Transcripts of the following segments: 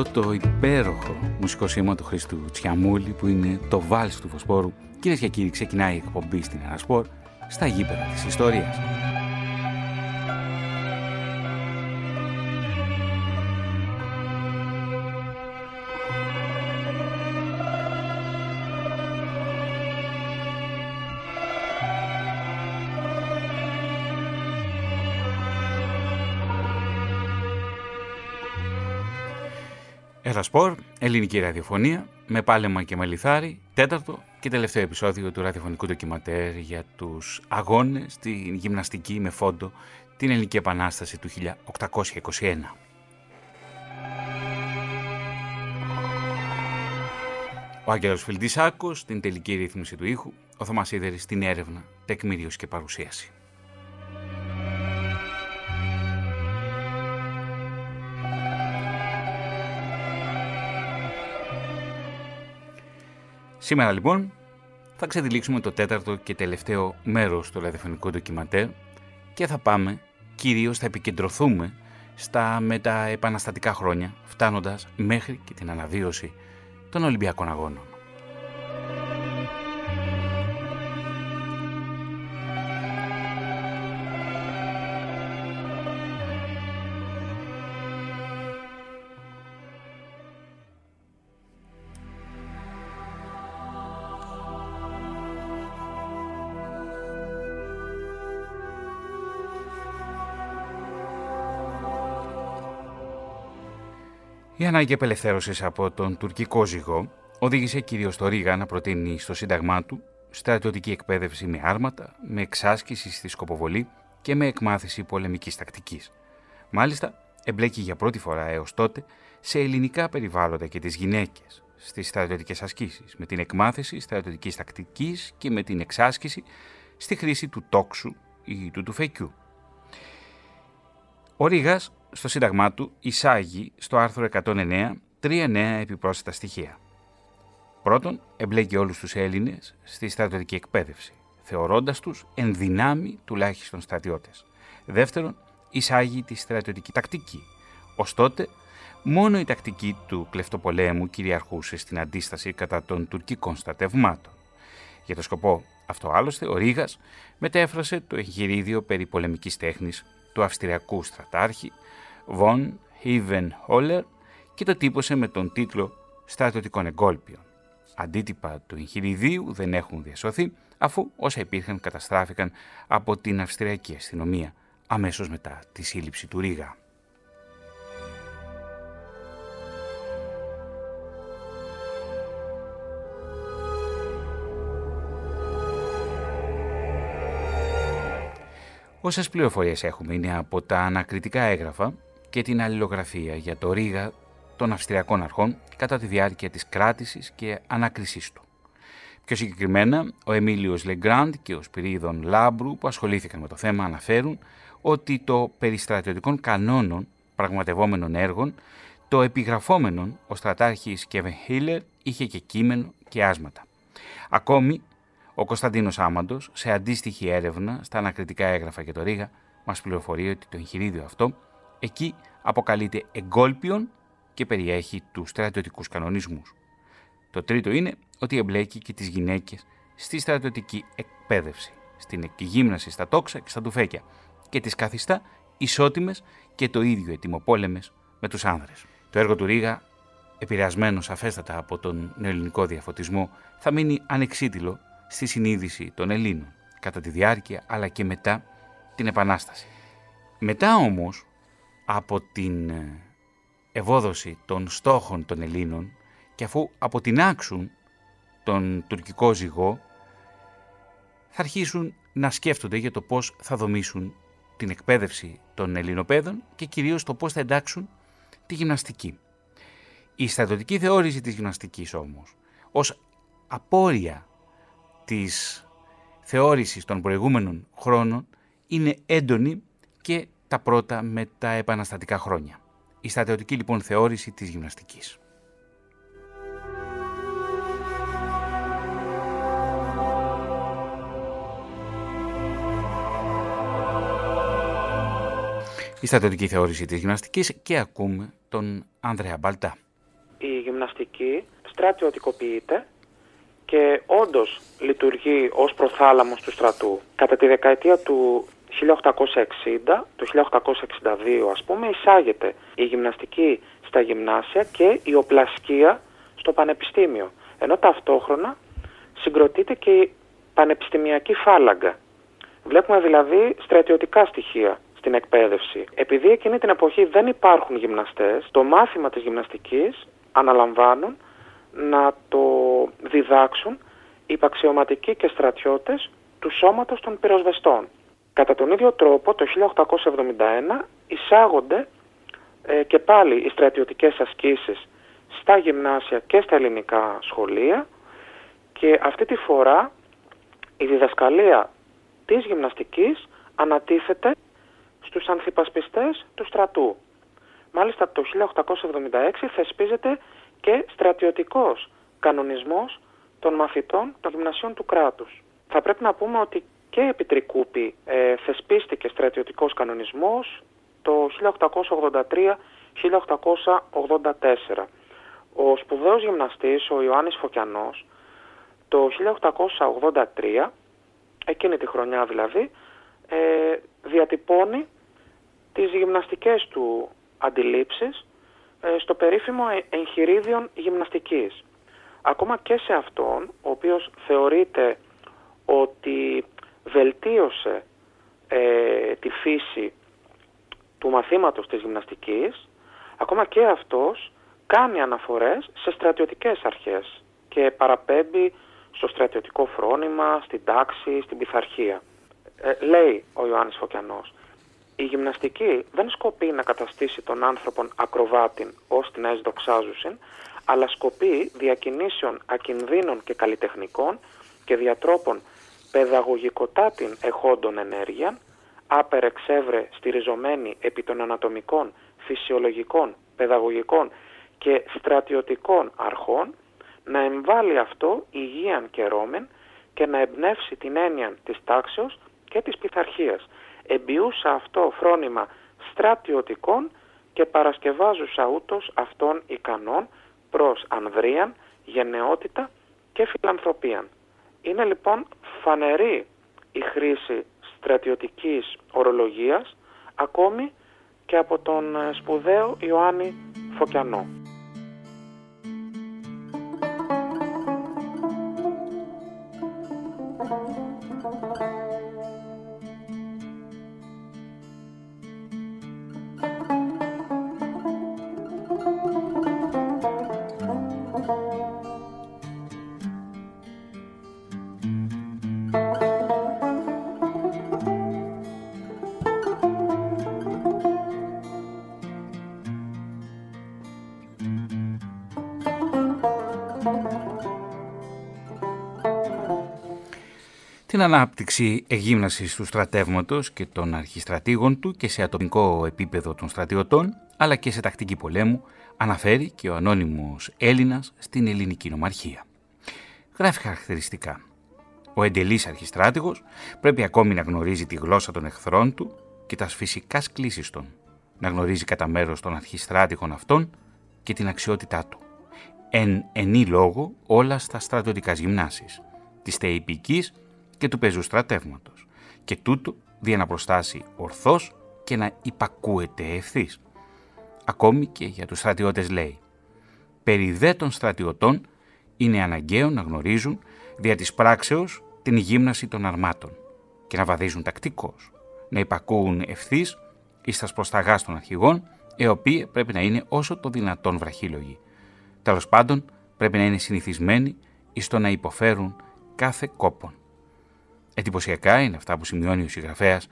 αυτό το υπέροχο μουσικό σήμα του Χρήστου Τσιαμούλη που είναι το βάλς του Βοσπόρου. Κυρίες και κύριοι, ξεκινάει η εκπομπή στην Ερασπορ στα γήπεδα της ιστορίας. Σπορ, ελληνική ραδιοφωνία, με πάλεμα και με λιθάρι, τέταρτο και τελευταίο επεισόδιο του ραδιοφωνικού ντοκιματέρ για τους αγώνες, την γυμναστική με φόντο, την Ελληνική Επανάσταση του 1821. Ο Άγγελος Φιλτισάκος, την τελική ρύθμιση του ήχου, ο Θωμάς Ιδερης, την έρευνα, τεκμήριος και παρουσίαση. Σήμερα λοιπόν θα ξεδιλήξουμε το τέταρτο και τελευταίο μέρος του ραδιοφωνικού ντοκιματέρ και θα πάμε, κυρίως θα επικεντρωθούμε στα μεταεπαναστατικά χρόνια, φτάνοντας μέχρι και την αναβίωση των Ολυμπιακών Αγώνων. Ανάγκη απελευθέρωσης από τον τουρκικό ζυγό οδήγησε κυρίως το Ρίγα να προτείνει στο Σύνταγμά του στρατιωτική εκπαίδευση με άρματα, με εξάσκηση στη σκοποβολή και με εκμάθηση πολεμικής τακτικής. Μάλιστα, εμπλέκει για πρώτη φορά έως τότε σε ελληνικά περιβάλλοντα και τις γυναίκες στις στρατιωτικές ασκήσεις, με την εκμάθηση στρατιωτικής τακτικής και με την εξάσκηση στη χρήση του τόξου ή του τουφεκιού. Ο Ρήγας στο Σύνταγμά του εισάγει στο άρθρο 109 τρία νέα επιπρόσθετα στοιχεία. Πρώτον, εμπλέκει όλους τους Έλληνες στη στρατιωτική εκπαίδευση, θεωρώντας τους ενδυνάμει τουλάχιστον στρατιώτες. Δεύτερον, εισάγει τη στρατιωτική τακτική. Ως τότε, μόνο η τακτική του κλεφτοπολέμου κυριαρχούσε στην αντίσταση κατά των τουρκικών στρατευμάτων. Για το σκοπό αυτό άλλωστε, ο Ρήγας μετέφρασε το εγχειρίδιο περί πολεμικής τέχνης του Αυστριακού στρατάρχη Von Holler και το τύπωσε με τον τίτλο «Στρατιωτικών εγκόλπιων». Αντίτυπα του εγχειριδίου δεν έχουν διασωθεί, αφού όσα υπήρχαν καταστράφηκαν από την Αυστριακή αστυνομία αμέσως μετά τη σύλληψη του Ρίγα. Όσες πληροφορίες έχουμε είναι από τα ανακριτικά έγγραφα και την αλληλογραφία για το Ρίγα των Αυστριακών Αρχών κατά τη διάρκεια της κράτησης και ανάκρισής του. Πιο συγκεκριμένα, ο Εμίλιος Λεγκράντ και ο Σπυρίδων Λάμπρου που ασχολήθηκαν με το θέμα αναφέρουν ότι το περιστρατιωτικών κανόνων πραγματευόμενων έργων, το επιγραφόμενον ο στρατάρχης Κέβεν Χίλερ είχε και κείμενο και άσματα. Ακόμη, ο Κωνσταντίνος Άμαντος, σε αντίστοιχη έρευνα στα ανακριτικά έγγραφα και το Ρίγα, μας πληροφορεί ότι το εγχειρίδιο αυτό Εκεί αποκαλείται εγκόλπιον και περιέχει τους στρατιωτικούς κανονισμούς. Το τρίτο είναι ότι εμπλέκει και τις γυναίκες στη στρατιωτική εκπαίδευση, στην εκγύμναση στα τόξα και στα τουφέκια και τις καθιστά ισότιμες και το ίδιο ετοιμοπόλεμες με τους άνδρες. Το έργο του Ρίγα, επηρεασμένο σαφέστατα από τον νεοελληνικό διαφωτισμό, θα μείνει ανεξίτηλο στη συνείδηση των Ελλήνων κατά τη διάρκεια αλλά και μετά την Επανάσταση. Μετά όμως από την ε, ευόδοση των στόχων των Ελλήνων και αφού αποτινάξουν τον τουρκικό ζυγό θα αρχίσουν να σκέφτονται για το πώς θα δομήσουν την εκπαίδευση των Ελληνοπαίδων και κυρίως το πώς θα εντάξουν τη γυμναστική. Η στρατιωτική θεώρηση της γυμναστικής όμως ως απόρρια της θεώρησης των προηγούμενων χρόνων είναι έντονη και τα πρώτα με τα επαναστατικά χρόνια. Η στρατιωτική λοιπόν θεώρηση της γυμναστικής. Η στρατιωτική θεώρηση της γυμναστικής και ακούμε τον Ανδρέα Μπαλτά. η γυμναστική στρατιωτικοποιείται και όντως λειτουργεί ως προθάλαμος του στρατού. Κατά τη δεκαετία του 1860, το 1862 ας πούμε, εισάγεται η γυμναστική στα γυμνάσια και η οπλασκία στο πανεπιστήμιο. Ενώ ταυτόχρονα συγκροτείται και η πανεπιστημιακή φάλαγγα. Βλέπουμε δηλαδή στρατιωτικά στοιχεία στην εκπαίδευση. Επειδή εκείνη την εποχή δεν υπάρχουν γυμναστές, το μάθημα της γυμναστικής αναλαμβάνουν να το διδάξουν υπαξιωματικοί και στρατιώτες του σώματος των πυροσβεστών. Κατά τον ίδιο τρόπο, το 1871 εισάγονται ε, και πάλι οι στρατιωτικές ασκήσεις στα γυμνάσια και στα ελληνικά σχολεία και αυτή τη φορά η διδασκαλία της γυμναστικής ανατίθεται στους ανθυπασπιστές του στρατού. Μάλιστα το 1876 θεσπίζεται και στρατιωτικός κανονισμός των μαθητών των γυμνασιών του κράτους. Θα πρέπει να πούμε ότι και επί Τρικούπη ε, θεσπίστηκε στρατιωτικός κανονισμός το 1883-1884. Ο σπουδαίος γυμναστής, ο Ιωάννης Φωκιανός, το 1883, εκείνη τη χρονιά δηλαδή, ε, διατυπώνει τις γυμναστικές του αντιλήψεις ε, στο περίφημο εγχειρίδιον γυμναστικής. Ακόμα και σε αυτόν, ο οποίος θεωρείται ότι βελτίωσε ε, τη φύση του μαθήματος της γυμναστικής, ακόμα και αυτός κάνει αναφορές σε στρατιωτικές αρχές και παραπέμπει στο στρατιωτικό φρόνημα, στην τάξη, στην πειθαρχία. Ε, λέει ο Ιωάννης Φωκιανός, η γυμναστική δεν σκοπεί να καταστήσει τον άνθρωπον ακροβάτην ως την δοξάζουσιν, αλλά σκοπεί διακινήσεων ακινδύνων και καλλιτεχνικών και διατρόπων παιδαγωγικοτάτην εχόντων ενέργειαν, άπερ εξεύρε στηριζομένη επί των ανατομικών, φυσιολογικών, παιδαγωγικών και στρατιωτικών αρχών, να εμβάλει αυτό υγείαν και ρόμεν και να εμπνεύσει την έννοια της τάξεως και της πειθαρχίας, εμπιούσα αυτό φρόνημα στρατιωτικών και παρασκευάζουσα ούτως αυτών ικανών προς ανδρίαν, γενναιότητα και φιλανθρωπίαν. Είναι λοιπόν φανερή η χρήση στρατιωτικής ορολογίας ακόμη και από τον σπουδαίο Ιωάννη Φωκιανό. Την ανάπτυξη εγύμνασης του στρατεύματος και των αρχιστρατήγων του και σε ατομικό επίπεδο των στρατιωτών, αλλά και σε τακτική πολέμου, αναφέρει και ο ανώνυμος Έλληνας στην ελληνική νομαρχία. Γράφει χαρακτηριστικά. Ο εντελής αρχιστράτηγος πρέπει ακόμη να γνωρίζει τη γλώσσα των εχθρών του και τα φυσικά κλήσεις των, να γνωρίζει κατά μέρος των αρχιστράτηγων αυτών και την αξιότητά του. Εν ενή λόγο όλα στα στρατιωτικά γυμνάσεις, της θεϊπικής και του πεζού στρατεύματος. Και τούτο δια να προστάσει ορθώς και να υπακούεται ευθύς. Ακόμη και για τους στρατιώτες λέει «Περί δε των στρατιωτών είναι αναγκαίο να γνωρίζουν δια της πράξεως την γύμναση των αρμάτων και να βαδίζουν τακτικώς, να υπακούουν ευθύς εις τα προσταγά των αρχηγών, οι οποίοι πρέπει να είναι όσο το δυνατόν βραχύλογοι. Τέλος πάντων, πρέπει να είναι συνηθισμένοι εις το να υποφέρουν κάθε κόπον. Εντυπωσιακά είναι αυτά που σημειώνει ο συγγραφέας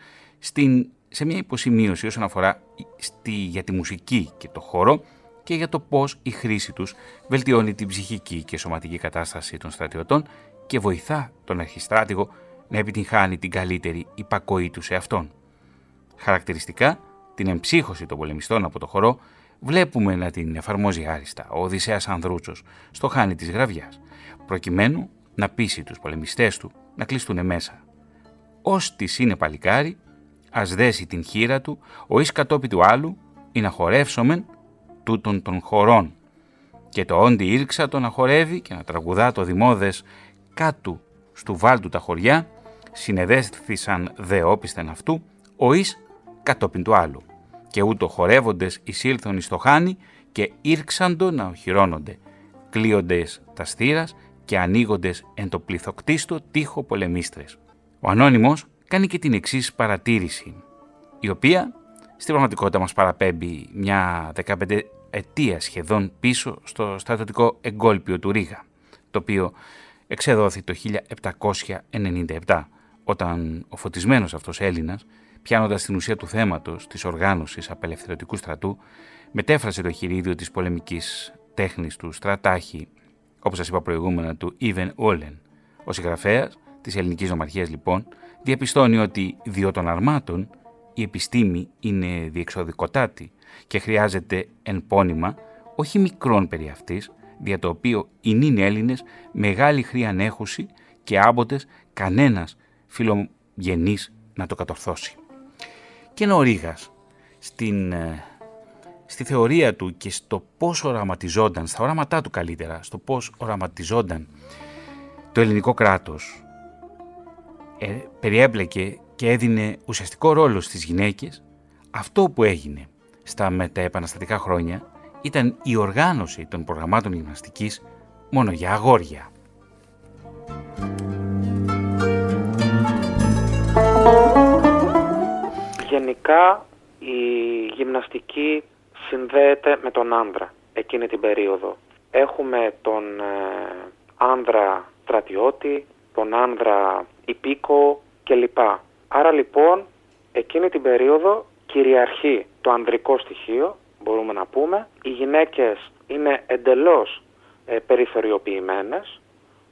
σε μια υποσημείωση όσον αφορά στη, για τη μουσική και το χώρο και για το πώς η χρήση τους βελτιώνει την ψυχική και σωματική κατάσταση των στρατιωτών και βοηθά τον αρχιστράτηγο να επιτυγχάνει την καλύτερη υπακοή του σε αυτόν. Χαρακτηριστικά, την εμψύχωση των πολεμιστών από το χορό βλέπουμε να την εφαρμόζει άριστα ο Οδυσσέας Ανδρούτσος στο χάνι της γραβιάς, προκειμένου να πείσει τους πολεμιστές του να κλειστούν μέσα. Ως της είναι παλικάρι, ας δέσει την χείρα του, ο εις κατόπι του άλλου, ή να χορεύσομεν τούτων των χωρών. και το όντι ήρξα το να χορεύει και να τραγουδά το δημόδες κάτω στου βάλτου τα χωριά, συνεδέστησαν δε όπισθεν αυτού, ο εις κατόπιν του άλλου. Και ούτω χορεύοντες εισήλθον εις το χάνι και ήρξαντο να οχυρώνονται, κλείοντες τα στήρας και ανοίγοντες εν το πληθοκτίστο τείχο πολεμίστρες. Ο Ανώνυμος κάνει και την εξής παρατήρηση, η οποία στην πραγματικότητα μας παραπέμπει μια 15 ετία σχεδόν πίσω στο στρατιωτικό εγκόλπιο του Ρίγα, το οποίο εξεδόθη το 1797, όταν ο φωτισμένος αυτός Έλληνας, πιάνοντας την ουσία του θέματος της οργάνωσης απελευθερωτικού στρατού, μετέφρασε το χειρίδιο της πολεμικής τέχνης του στρατάχη, όπως σας είπα προηγούμενα, του Ιβεν Όλεν. Ο συγγραφέας της ελληνικής νομαρχίας λοιπόν διαπιστώνει ότι διο των αρμάτων η επιστήμη είναι διεξοδικοτάτη και χρειάζεται εν πόνημα όχι μικρόν περί αυτής, δια το οποίο οι νυν Έλληνες μεγάλη χρειανέχουση και άμποτες κανένας φιλογενής να το κατορθώσει. Και ενώ ο Ρήγας στην, ε, στη θεωρία του και στο πώς οραματιζόταν, στα οράματά του καλύτερα, στο πώς οραματιζόταν το ελληνικό κράτος, ε, περιέμπλεκε και έδινε ουσιαστικό ρόλο στις γυναίκες, αυτό που έγινε στα μεταεπαναστατικά χρόνια ήταν η οργάνωση των προγραμμάτων γυμναστικής μόνο για αγόρια. Γενικά η γυμναστική συνδέεται με τον άνδρα εκείνη την περίοδο. Έχουμε τον ε, άνδρα στρατιώτη, τον άνδρα υπήκο κλπ. Άρα λοιπόν εκείνη την περίοδο κυριαρχεί το ανδρικό στοιχείο, μπορούμε να πούμε. Οι γυναίκες είναι εντελώς ε, περιθωριοποιημένες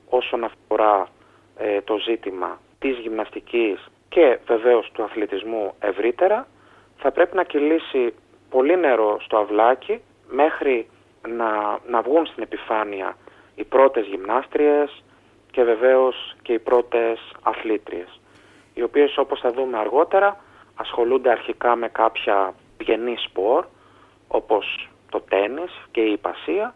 όσον αφορά ε, το ζήτημα της γυμναστικής και βεβαίως του αθλητισμού ευρύτερα. Θα πρέπει να κυλήσει πολύ νερό στο αυλάκι μέχρι να, να βγουν στην επιφάνεια οι πρώτες γυμνάστριες και βεβαίως και οι πρώτες αθλήτριες οι οποίες όπως θα δούμε αργότερα ασχολούνται αρχικά με κάποια γενή σπορ όπως το τένις και η υπασία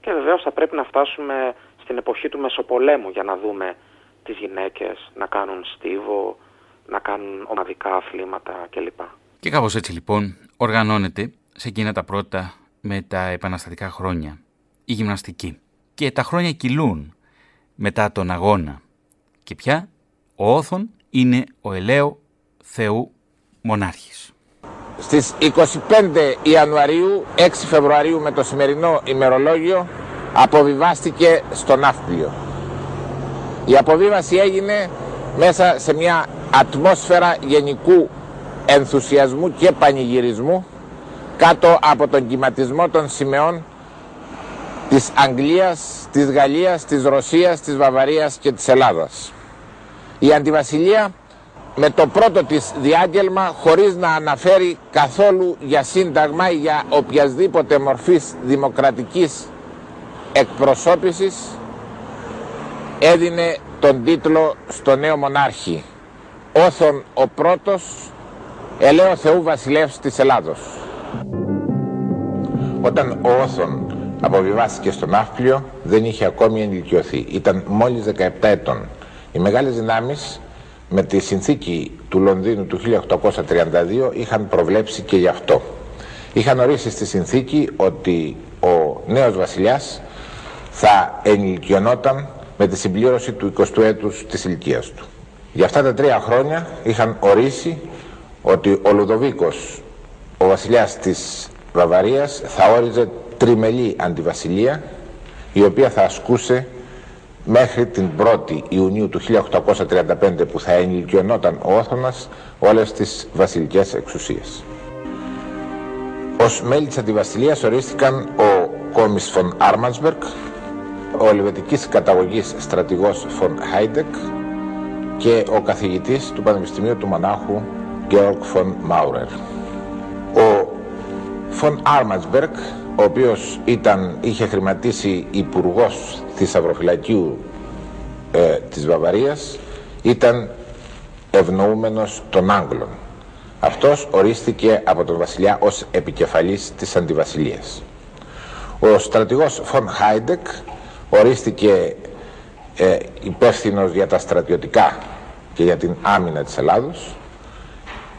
και βεβαίως θα πρέπει να φτάσουμε στην εποχή του Μεσοπολέμου για να δούμε τις γυναίκες να κάνουν στίβο, να κάνουν ομαδικά αθλήματα κλπ. Και κάπως έτσι λοιπόν οργανώνεται σε εκείνα τα πρώτα με τα επαναστατικά χρόνια η γυμναστική. Και τα χρόνια κυλούν μετά τον αγώνα. Και πια ο Όθων είναι ο ελαίο Θεού Μονάρχης. Στις 25 Ιανουαρίου, 6 Φεβρουαρίου με το σημερινό ημερολόγιο αποβιβάστηκε στο Ναύπλιο. Η αποβίβαση έγινε μέσα σε μια ατμόσφαιρα γενικού ενθουσιασμού και πανηγυρισμού κάτω από τον κυματισμό των σημεών της Αγγλίας, της Γαλλίας, της Ρωσίας, της Βαβαρίας και της Ελλάδας. Η αντιβασιλεία με το πρώτο της διάγγελμα χωρίς να αναφέρει καθόλου για σύνταγμα ή για οποιασδήποτε μορφής δημοκρατικής εκπροσώπησης έδινε τον τίτλο στο νέο μονάρχη Όθων ο πρώτος ελαίο Θεού βασιλεύς της Ελλάδος. Όταν ο Όθων αποβιβάστηκε στον Ναύπλιο δεν είχε ακόμη ενηλικιωθεί. Ήταν μόλις 17 ετών. Οι μεγάλες δυνάμεις με τη συνθήκη του Λονδίνου του 1832 είχαν προβλέψει και γι' αυτό. Είχαν ορίσει στη συνθήκη ότι ο νέος βασιλιάς θα ενηλικιωνόταν με τη συμπλήρωση του 20ου έτους της ηλικίας του. Για αυτά τα τρία χρόνια είχαν ορίσει ότι ο Λουδοβίκος, ο βασιλιάς της Βαβαρίας, θα όριζε τριμελή αντιβασιλεία η οποία θα ασκούσε μέχρι την 1η Ιουνίου του 1835 που θα ενηλικιωνόταν ο Όθωνας όλες τις βασιλικές εξουσίες. Ως μέλη της αντιβασιλείας ορίστηκαν ο κόμις Φον Άρμανσμπερκ, ο ελβετικής καταγωγής στρατηγός Φον Χάιντεκ και ο καθηγητής του Πανεπιστημίου του Μονάχου Γεώργ Φον Μάουρερ. Ο Φον Άρμανσμπερκ ο οποίος ήταν, είχε χρηματίσει υπουργός της Θησαυροφυλακίου ε, της Βαβαρίας ήταν ευνοούμενος των Άγγλων. Αυτός ορίστηκε από τον βασιλιά ως επικεφαλής της αντιβασιλείας. Ο στρατηγός Φον Χάιντεκ ορίστηκε ε, υπεύθυνος για τα στρατιωτικά και για την άμυνα της Ελλάδος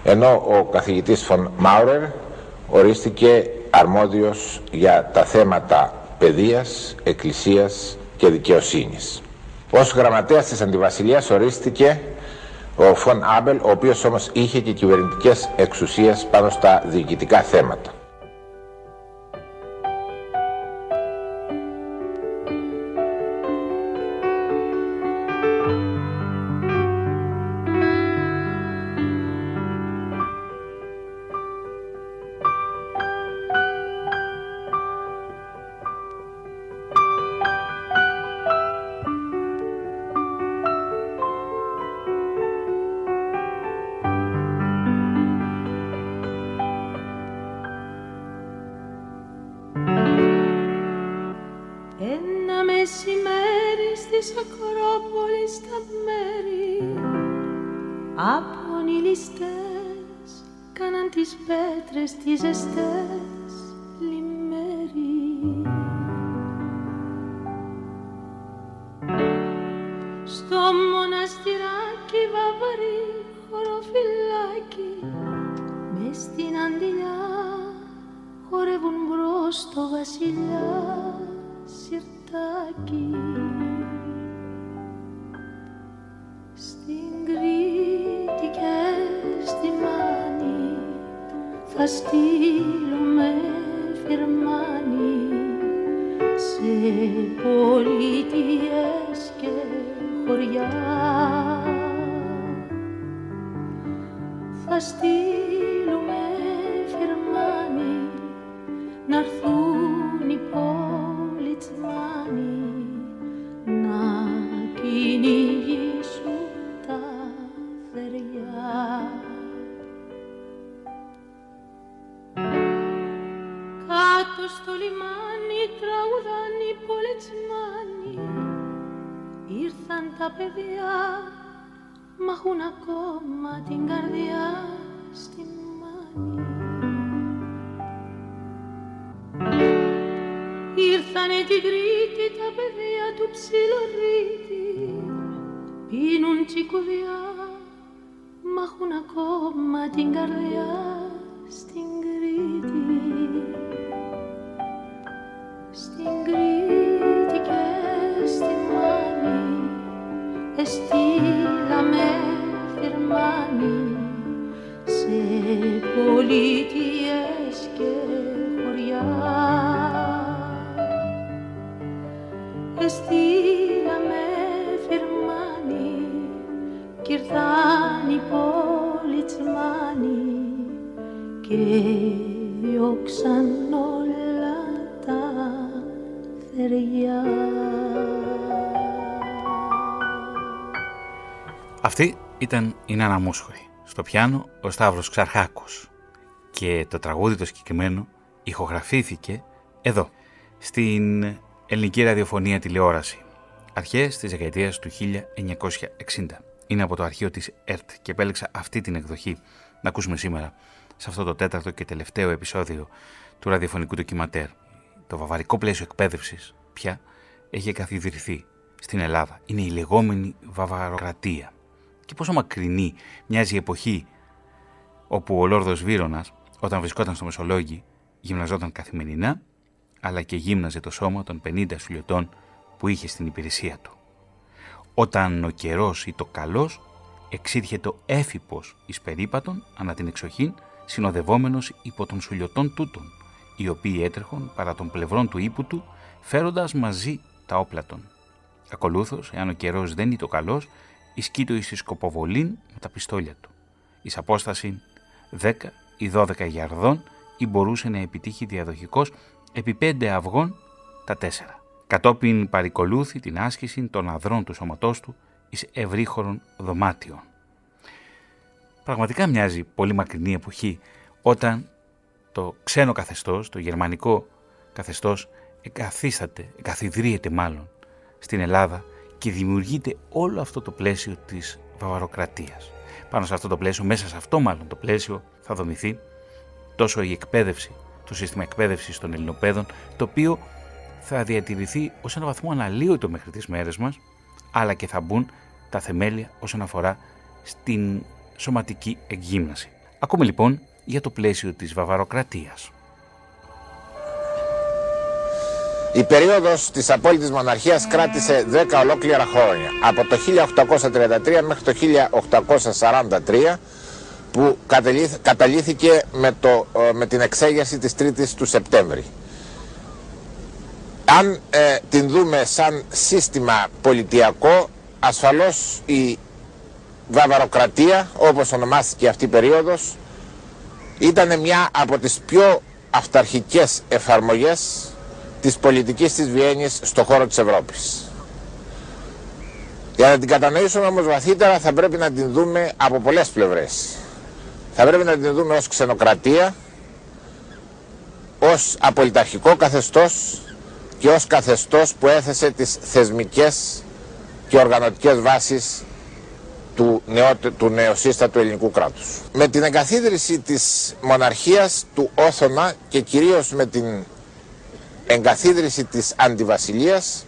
ενώ ο καθηγητής Φον Μάουρερ ορίστηκε αρμόδιος για τα θέματα παιδείας, εκκλησίας και δικαιοσύνης. Ως γραμματέας της Αντιβασιλείας ορίστηκε ο Φον Άμπελ, ο οποίος όμως είχε και κυβερνητικές εξουσίες πάνω στα διοικητικά θέματα. trust. Αυτή ήταν η Νάνα Μούσχορη. Στο πιάνο ο Σταύρος Ξαρχάκος. Και το τραγούδι το συγκεκριμένο ηχογραφήθηκε εδώ, στην ελληνική ραδιοφωνία τηλεόραση, αρχές της δεκαετίας του 1960. Είναι από το αρχείο της ΕΡΤ και επέλεξα αυτή την εκδοχή να ακούσουμε σήμερα σε αυτό το τέταρτο και τελευταίο επεισόδιο του ραδιοφωνικού ντοκιματέρ. Το βαβαρικό πλαίσιο εκπαίδευσης πια έχει καθιδρυθεί στην Ελλάδα. Είναι η λεγόμενη βαβαροκρατία. Και πόσο μακρινή μοιάζει η εποχή όπου ο Λόρδος Βύρονας, όταν βρισκόταν στο Μεσολόγγι, γυμναζόταν καθημερινά, αλλά και γύμναζε το σώμα των 50 σουλιωτών που είχε στην υπηρεσία του. Όταν ο καιρός ή το καλός εξήρχε το έφυπος εις περίπατον ανά την εξοχήν, συνοδευόμενος υπό των σουλιωτών τούτων, οι οποίοι έτρεχον παρά των πλευρών του ύπου του, φέροντας μαζί τα όπλα των. Ακολούθως, εάν ο καιρός δεν είναι το καλός, ισκείτο εις τη σκοποβολήν με τα πιστόλια του. Εις απόσταση 10 ή 12 γιαρδών ή μπορούσε να επιτύχει διαδοχικός επί πέντε αυγών τα τέσσερα. Κατόπιν παρικολούθη την άσκηση των αδρών του σώματός του εις ευρύχωρων δωμάτιων. Πραγματικά μοιάζει πολύ μακρινή εποχή όταν το ξένο καθεστώς, το γερμανικό καθεστώς εγκαθίσταται, εγκαθιδρύεται μάλλον στην Ελλάδα και δημιουργείται όλο αυτό το πλαίσιο της βαβαροκρατίας. Πάνω σε αυτό το πλαίσιο, μέσα σε αυτό μάλλον το πλαίσιο θα δομηθεί τόσο η εκπαίδευση το σύστημα εκπαίδευσης των Ελληνοπαίδων, το οποίο θα διατηρηθεί ως ένα βαθμό αναλύωτο μέχρι τις μέρες μας, αλλά και θα μπουν τα θεμέλια όσον αφορά στην σωματική εκγύμναση. Ακούμε λοιπόν για το πλαίσιο της βαβαροκρατίας. Η περίοδος της απόλυτης μοναρχίας κράτησε 10 ολόκληρα χρόνια, από το 1833 μέχρι το 1843, που καταλήθηκε με, το, ε, με την εξέγερση της 3ης του Σεπτέμβρη. Αν ε, την δούμε σαν σύστημα πολιτιακό, ασφαλώς η βαβαροκρατία, όπως ονομάστηκε αυτή η περίοδος, ήταν μια από τις πιο αυταρχικές εφαρμογές της πολιτικής της Βιέννης στο χώρο της Ευρώπης. Για να την κατανοήσουμε όμως βαθύτερα θα πρέπει να την δούμε από πολλές πλευρές. Θα πρέπει να την δούμε ως ξενοκρατία, ως απολυταρχικό καθεστώς και ως καθεστώς που έθεσε τις θεσμικές και οργανωτικές βάσεις του, νεό, του νεοσύστατου ελληνικού κράτους. Με την εγκαθίδρυση της μοναρχίας του Όθωνα και κυρίως με την εγκαθίδρυση της αντιβασιλείας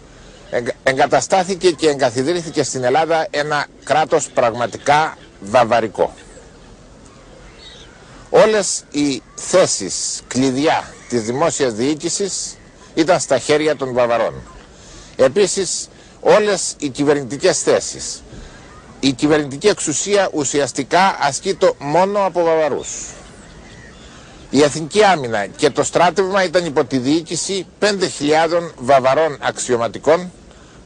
εγκαταστάθηκε και εγκαθιδρύθηκε στην Ελλάδα ένα κράτος πραγματικά βαβαρικό. Όλες οι θέσεις κλειδιά της δημόσιας διοίκησης ήταν στα χέρια των Βαβαρών. Επίσης όλες οι κυβερνητικές θέσεις η κυβερνητική εξουσία ουσιαστικά ασκείται μόνο από βαβαρούς. Η εθνική άμυνα και το στράτευμα ήταν υπό τη διοίκηση 5.000 βαβαρών αξιωματικών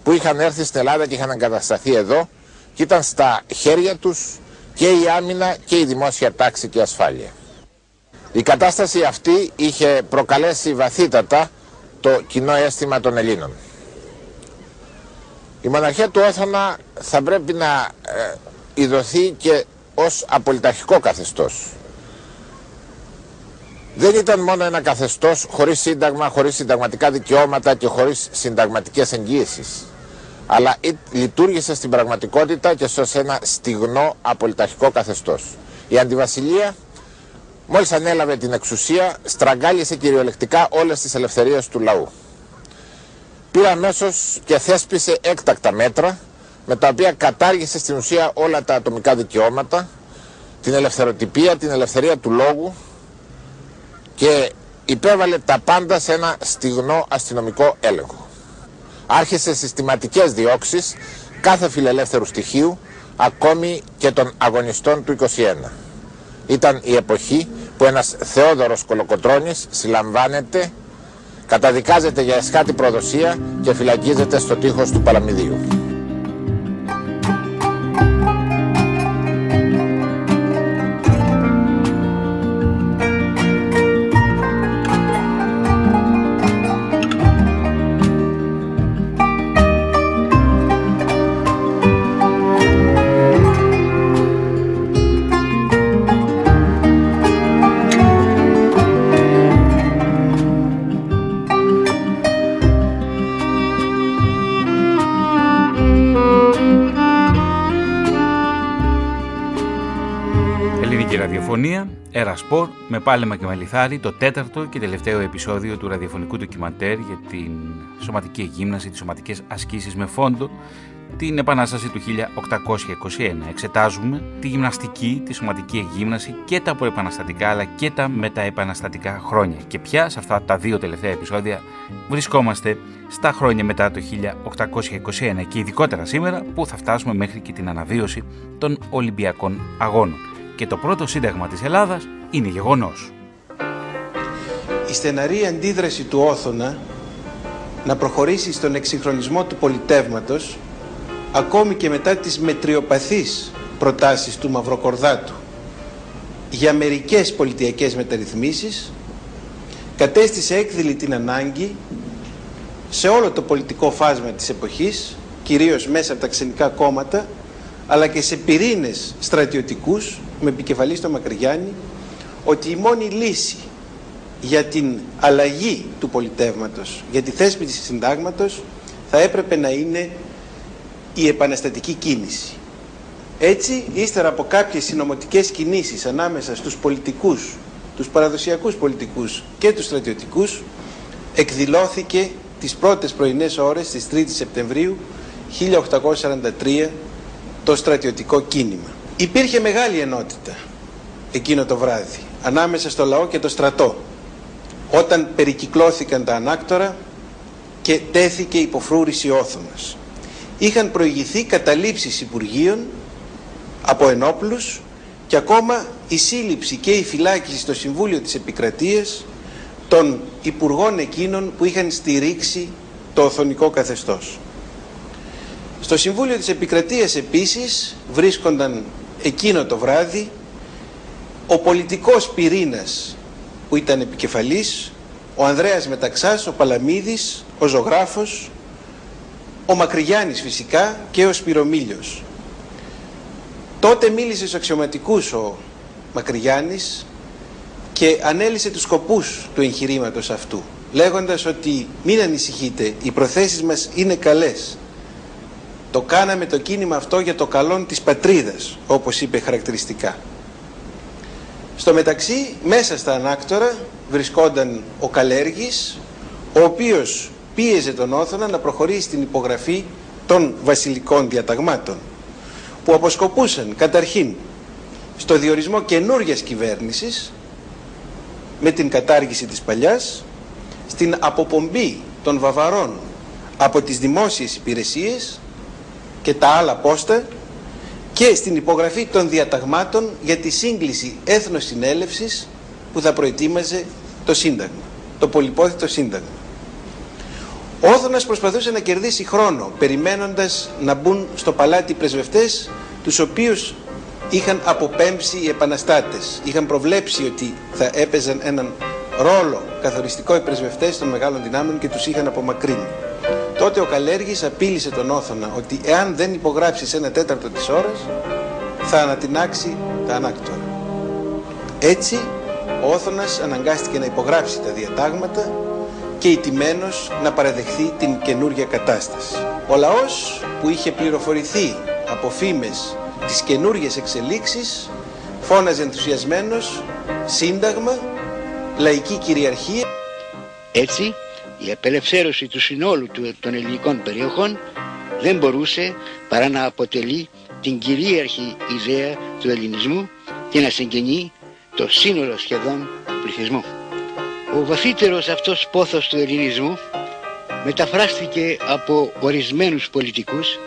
που είχαν έρθει στην Ελλάδα και είχαν εγκατασταθεί εδώ και ήταν στα χέρια τους και η άμυνα και η δημόσια τάξη και ασφάλεια. Η κατάσταση αυτή είχε προκαλέσει βαθύτατα το κοινό αίσθημα των Ελλήνων. Η μοναρχία του Όθωνα θα πρέπει να ε, ειδωθεί και ως απολυταρχικό καθεστώς. Δεν ήταν μόνο ένα καθεστώς χωρίς σύνταγμα, χωρίς συνταγματικά δικαιώματα και χωρίς συνταγματικές εγγύησεις. Αλλά λειτουργήσε στην πραγματικότητα και σε ένα στιγνό απολυταρχικό καθεστώς. Η αντιβασιλεία μόλις ανέλαβε την εξουσία στραγγάλισε κυριολεκτικά όλες τις ελευθερίες του λαού πήρε αμέσως και θέσπισε έκτακτα μέτρα με τα οποία κατάργησε στην ουσία όλα τα ατομικά δικαιώματα, την ελευθεροτυπία, την ελευθερία του λόγου και υπέβαλε τα πάντα σε ένα στιγνό αστυνομικό έλεγχο. Άρχισε συστηματικές διώξεις κάθε φιλελεύθερου στοιχείου, ακόμη και των αγωνιστών του 21. Ήταν η εποχή που ένας Θεόδωρος Κολοκοτρώνης συλλαμβάνεται καταδικάζεται για εσχάτη προδοσία και φυλακίζεται στο τείχος του Παλαμιδίου. Ερασπορ με πάλεμα και μελιθάρι το τέταρτο και τελευταίο επεισόδιο του ραδιοφωνικού ντοκιμαντέρ για την σωματική εγύμναση, τις σωματικές ασκήσεις με φόντο την Επανάσταση του 1821. Εξετάζουμε τη γυμναστική, τη σωματική εγύμναση και τα προεπαναστατικά αλλά και τα μεταεπαναστατικά χρόνια. Και πια σε αυτά τα δύο τελευταία επεισόδια βρισκόμαστε στα χρόνια μετά το 1821 και ειδικότερα σήμερα που θα φτάσουμε μέχρι και την αναβίωση των Ολυμπιακών Αγώνων και το πρώτο σύνταγμα της Ελλάδας είναι γεγονός. Η στεναρή αντίδραση του Όθωνα να προχωρήσει στον εξυγχρονισμό του πολιτεύματος ακόμη και μετά τις μετριοπαθείς προτάσεις του Μαυροκορδάτου για μερικές πολιτιακές μεταρρυθμίσεις κατέστησε έκδηλη την ανάγκη σε όλο το πολιτικό φάσμα της εποχής κυρίως μέσα από τα ξενικά κόμματα αλλά και σε πυρήνες στρατιωτικούς με επικεφαλή στο Μακρυγιάννη ότι η μόνη λύση για την αλλαγή του πολιτεύματος, για τη θέσπιση συντάγματος θα έπρεπε να είναι η επαναστατική κίνηση. Έτσι, ύστερα από κάποιες συνωμοτικές κινήσεις ανάμεσα στους πολιτικούς τους παραδοσιακούς πολιτικούς και τους στρατιωτικούς, εκδηλώθηκε τις πρώτες πρωινές ώρες της 3ης Σεπτεμβρίου 1843 το στρατιωτικό κίνημα. Υπήρχε μεγάλη ενότητα εκείνο το βράδυ ανάμεσα στο λαό και το στρατό όταν περικυκλώθηκαν τα ανάκτορα και τέθηκε υποφρούρηση όθωνας. Είχαν προηγηθεί καταλήψεις Υπουργείων από ενόπλους και ακόμα η σύλληψη και η φυλάκιση στο Συμβούλιο της Επικρατείας των υπουργών εκείνων που είχαν στηρίξει το οθονικό καθεστώς. Στο Συμβούλιο της Επικρατείας επίσης βρίσκονταν εκείνο το βράδυ ο πολιτικός πυρήνας που ήταν επικεφαλής, ο Ανδρέας Μεταξάς, ο Παλαμίδης, ο Ζωγράφος, ο Μακρυγιάννης φυσικά και ο Σπυρομήλιος. Τότε μίλησε στους αξιωματικούς ο Μακρυγιάννης και ανέλησε τους σκοπούς του εγχειρήματος αυτού λέγοντας ότι μην ανησυχείτε, οι προθέσεις μας είναι καλές. Το κάναμε το κίνημα αυτό για το καλό της πατρίδας, όπως είπε χαρακτηριστικά. Στο μεταξύ, μέσα στα ανάκτορα βρισκόταν ο Καλέργης, ο οποίος πίεζε τον Όθωνα να προχωρήσει στην υπογραφή των βασιλικών διαταγμάτων, που αποσκοπούσαν καταρχήν στο διορισμό καινούργιας κυβέρνησης, με την κατάργηση της παλιάς, στην αποπομπή των Βαβαρών από τις δημόσιες υπηρεσίες και τα άλλα πόστα και στην υπογραφή των διαταγμάτων για τη σύγκληση έθνος συνέλευσης που θα προετοίμαζε το Σύνταγμα, το πολυπόθητο Σύνταγμα. Ο Όθωνας προσπαθούσε να κερδίσει χρόνο περιμένοντας να μπουν στο παλάτι οι πρεσβευτές τους οποίους είχαν αποπέμψει οι επαναστάτες. Είχαν προβλέψει ότι θα έπαιζαν έναν ρόλο καθοριστικό οι πρεσβευτές των μεγάλων δυνάμεων και τους είχαν απομακρύνει. Τότε ο Καλέργης απείλησε τον Όθωνα ότι εάν δεν υπογράψει σε ένα τέταρτο της ώρας θα ανατινάξει τα ανάκτορα. Έτσι ο Όθωνας αναγκάστηκε να υπογράψει τα διατάγματα και ηττημένος να παραδεχθεί την καινούργια κατάσταση. Ο λαός που είχε πληροφορηθεί από φήμες τις καινούργιες εξελίξεις φώναζε ενθουσιασμένος σύνταγμα, λαϊκή κυριαρχία. Έτσι η απελευθέρωση του συνόλου των ελληνικών περιοχών δεν μπορούσε παρά να αποτελεί την κυρίαρχη ιδέα του ελληνισμού και να συγκινεί το σύνολο σχεδόν πληθυσμού. Ο βαθύτερος αυτός πόθος του ελληνισμού μεταφράστηκε από ορισμένους πολιτικούς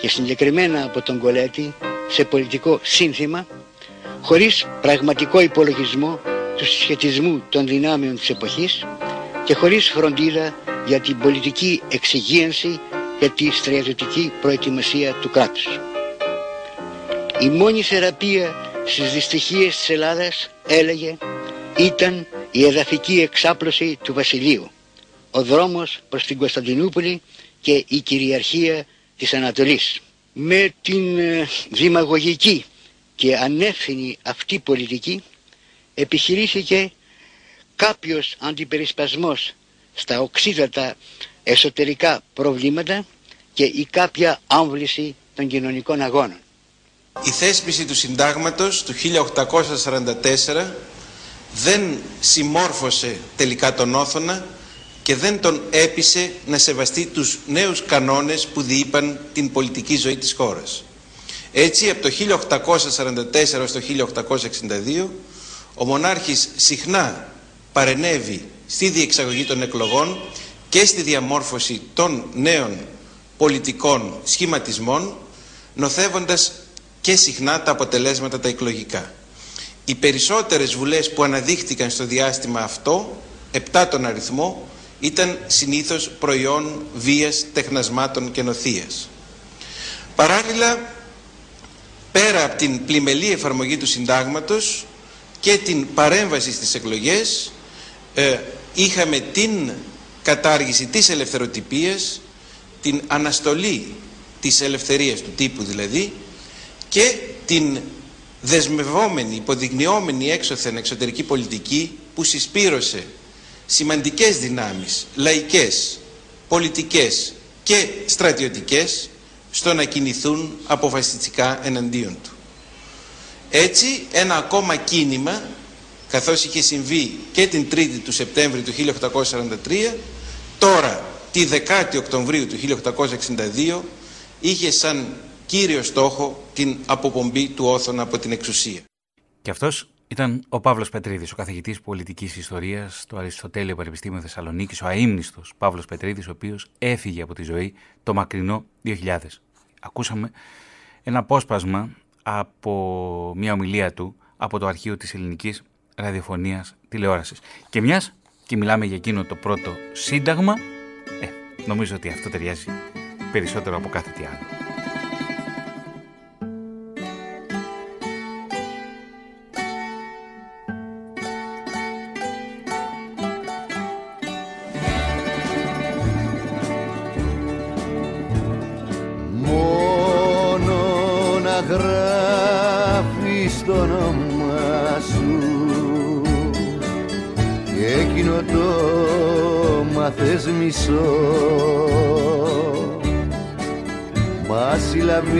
και συγκεκριμένα από τον Κολέτη σε πολιτικό σύνθημα χωρίς πραγματικό υπολογισμό του συσχετισμού των δυνάμεων της εποχής και χωρίς φροντίδα για την πολιτική εξυγίανση και τη στρατιωτική προετοιμασία του κράτους. Η μόνη θεραπεία στις δυστυχίες της Ελλάδας, έλεγε, ήταν η εδαφική εξάπλωση του βασιλείου, ο δρόμος προς την Κωνσταντινούπολη και η κυριαρχία της Ανατολής. Με την ε, δημαγωγική και ανεύθυνη αυτή πολιτική επιχειρήθηκε κάποιος αντιπερισπασμός στα οξύτατα εσωτερικά προβλήματα και η κάποια άμβληση των κοινωνικών αγώνων. Η θέσπιση του συντάγματος του 1844 δεν συμμόρφωσε τελικά τον Όθωνα και δεν τον έπεισε να σεβαστεί τους νέους κανόνες που διείπαν την πολιτική ζωή της χώρας. Έτσι από το 1844 ως το 1862 ο μονάρχης συχνά παρενέβη στη διεξαγωγή των εκλογών και στη διαμόρφωση των νέων πολιτικών σχηματισμών νοθεύοντας και συχνά τα αποτελέσματα τα εκλογικά. Οι περισσότερες βουλές που αναδείχθηκαν στο διάστημα αυτό, επτά τον αριθμό, ήταν συνήθως προϊόν βίας, τεχνασμάτων και νοθείας. Παράλληλα, πέρα από την πλημελή εφαρμογή του συντάγματος και την παρέμβαση στις εκλογές, ε, είχαμε την κατάργηση της ελευθεροτυπίας, την αναστολή της ελευθερίας του τύπου δηλαδή και την δεσμευόμενη, υποδεικνυόμενη έξωθεν εξωτερική πολιτική που συσπήρωσε σημαντικές δυνάμεις, λαϊκές, πολιτικές και στρατιωτικές στο να κινηθούν αποφασιστικά εναντίον του. Έτσι ένα ακόμα κίνημα καθώς είχε συμβεί και την 3η του Σεπτέμβρη του 1843, τώρα τη 10η Οκτωβρίου του 1862 είχε σαν κύριο στόχο την αποπομπή του Όθωνα από την εξουσία. Και αυτός ήταν ο Παύλος Πετρίδης, ο καθηγητής πολιτικής ιστορίας στο Αριστοτέλειο Πανεπιστήμιο Θεσσαλονίκης, ο αείμνηστος Παύλος Πετρίδης, ο οποίος έφυγε από τη ζωή το μακρινό 2000. Ακούσαμε ένα απόσπασμα από μια ομιλία του από το αρχείο της ελληνικής ραδιοφωνίας τηλεόρασης. Και μιας και μιλάμε για εκείνο το πρώτο σύνταγμα, ε, νομίζω ότι αυτό ταιριάζει περισσότερο από κάθε τι άλλο. Μα συλλαβίζεις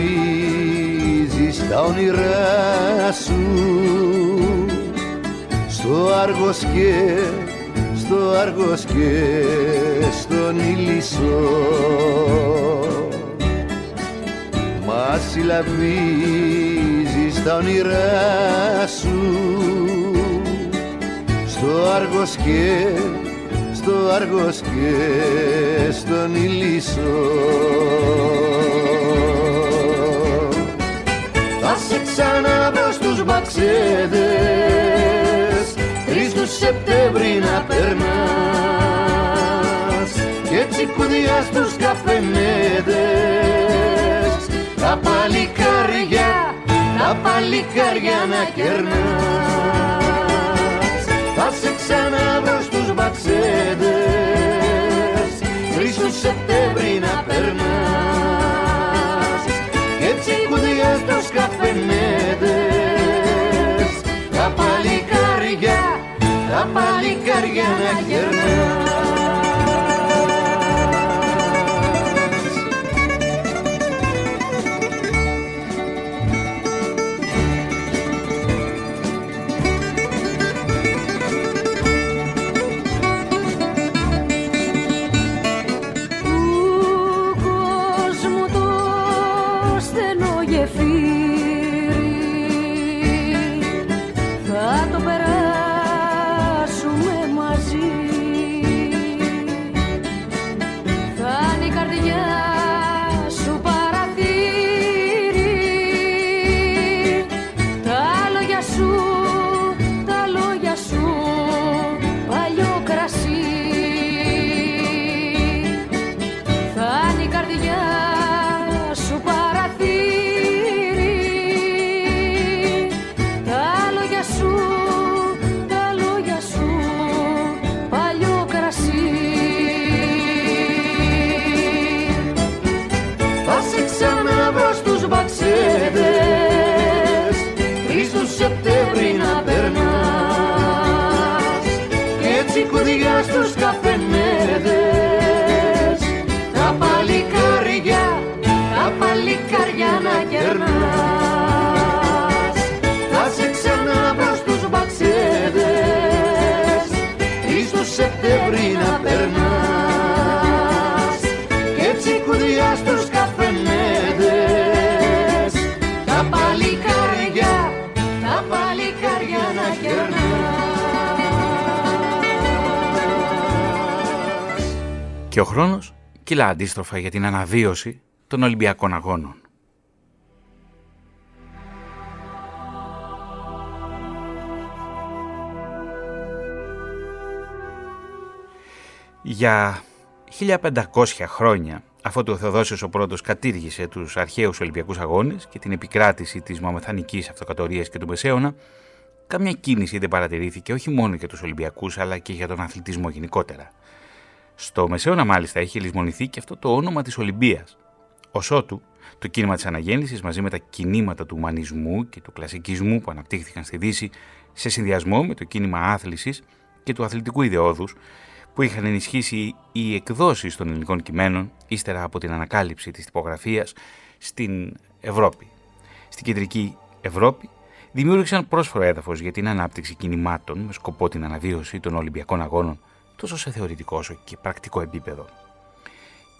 τα όνειρά σου. Στο Άργος και στο Άργος και στον Ηλισσό Μα συλλαβίζεις τα όνειρά σου. Στο Άργος και στο Άργος και στον Ηλισσό. Θα σε ξαναβρω στους μπαξέδες τρεις του Σεπτέμβρη να περνάς και έτσι κουδιά στους καφενέδες. Τα παλικάρια, τα παλικάρια να κερνάς. Θα σε ξαναβρω Μαξέδες Τρεις του Σεπτέμβρη να περνάς καφενέδες τα παλικάρια, τα παλικάρια να γερνάς ο χρόνος κυλά αντίστροφα για την αναβίωση των Ολυμπιακών Αγώνων. Για 1500 χρόνια, αφού ο Θεοδόσιος ο πρώτος κατήργησε τους αρχαίους Ολυμπιακούς Αγώνες και την επικράτηση της Μαμεθανικής Αυτοκρατορίας και του Μεσαίωνα, καμιά κίνηση δεν παρατηρήθηκε όχι μόνο για τους Ολυμπιακούς αλλά και για τον αθλητισμό γενικότερα. Στο Μεσαίωνα μάλιστα έχει λησμονηθεί και αυτό το όνομα της Ολυμπίας. Ως ότου, το κίνημα της αναγέννησης μαζί με τα κινήματα του ουμανισμού και του κλασικισμού που αναπτύχθηκαν στη Δύση σε συνδυασμό με το κίνημα άθλησης και του αθλητικού ιδεώδους που είχαν ενισχύσει οι εκδόσεις των ελληνικών κειμένων ύστερα από την ανακάλυψη της τυπογραφίας στην Ευρώπη. Στην κεντρική Ευρώπη δημιούργησαν πρόσφορο έδαφος για την ανάπτυξη κινημάτων με σκοπό την αναβίωση των Ολυμπιακών Αγώνων τόσο σε θεωρητικό όσο και πρακτικό επίπεδο.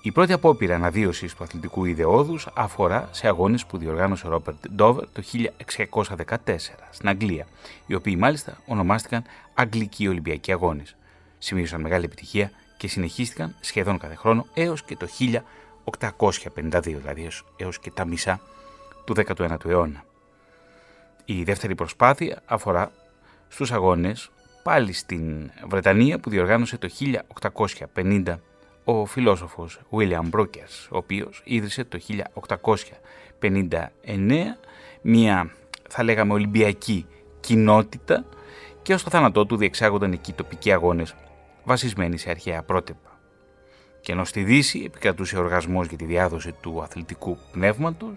Η πρώτη απόπειρα αναβίωσης του αθλητικού ιδεώδους αφορά σε αγώνες που διοργάνωσε ο Ρόπερτ Ντόβερ το 1614 στην Αγγλία, οι οποίοι μάλιστα ονομάστηκαν Αγγλικοί Ολυμπιακοί Αγώνες. Σημείωσαν μεγάλη επιτυχία και συνεχίστηκαν σχεδόν κάθε χρόνο έως και το 1852, δηλαδή έως και τα μισά του 19ου αιώνα. Η δεύτερη προσπάθεια αφορά στους αγώνες πάλι στην Βρετανία που διοργάνωσε το 1850 ο φιλόσοφος William Brokers, ο οποίος ίδρυσε το 1859 μια θα λέγαμε Ολυμπιακή κοινότητα και ως το θάνατό του διεξάγονταν εκεί τοπικοί αγώνες βασισμένοι σε αρχαία πρότυπα. Και ενώ στη Δύση επικρατούσε οργασμός για τη διάδοση του αθλητικού πνεύματος,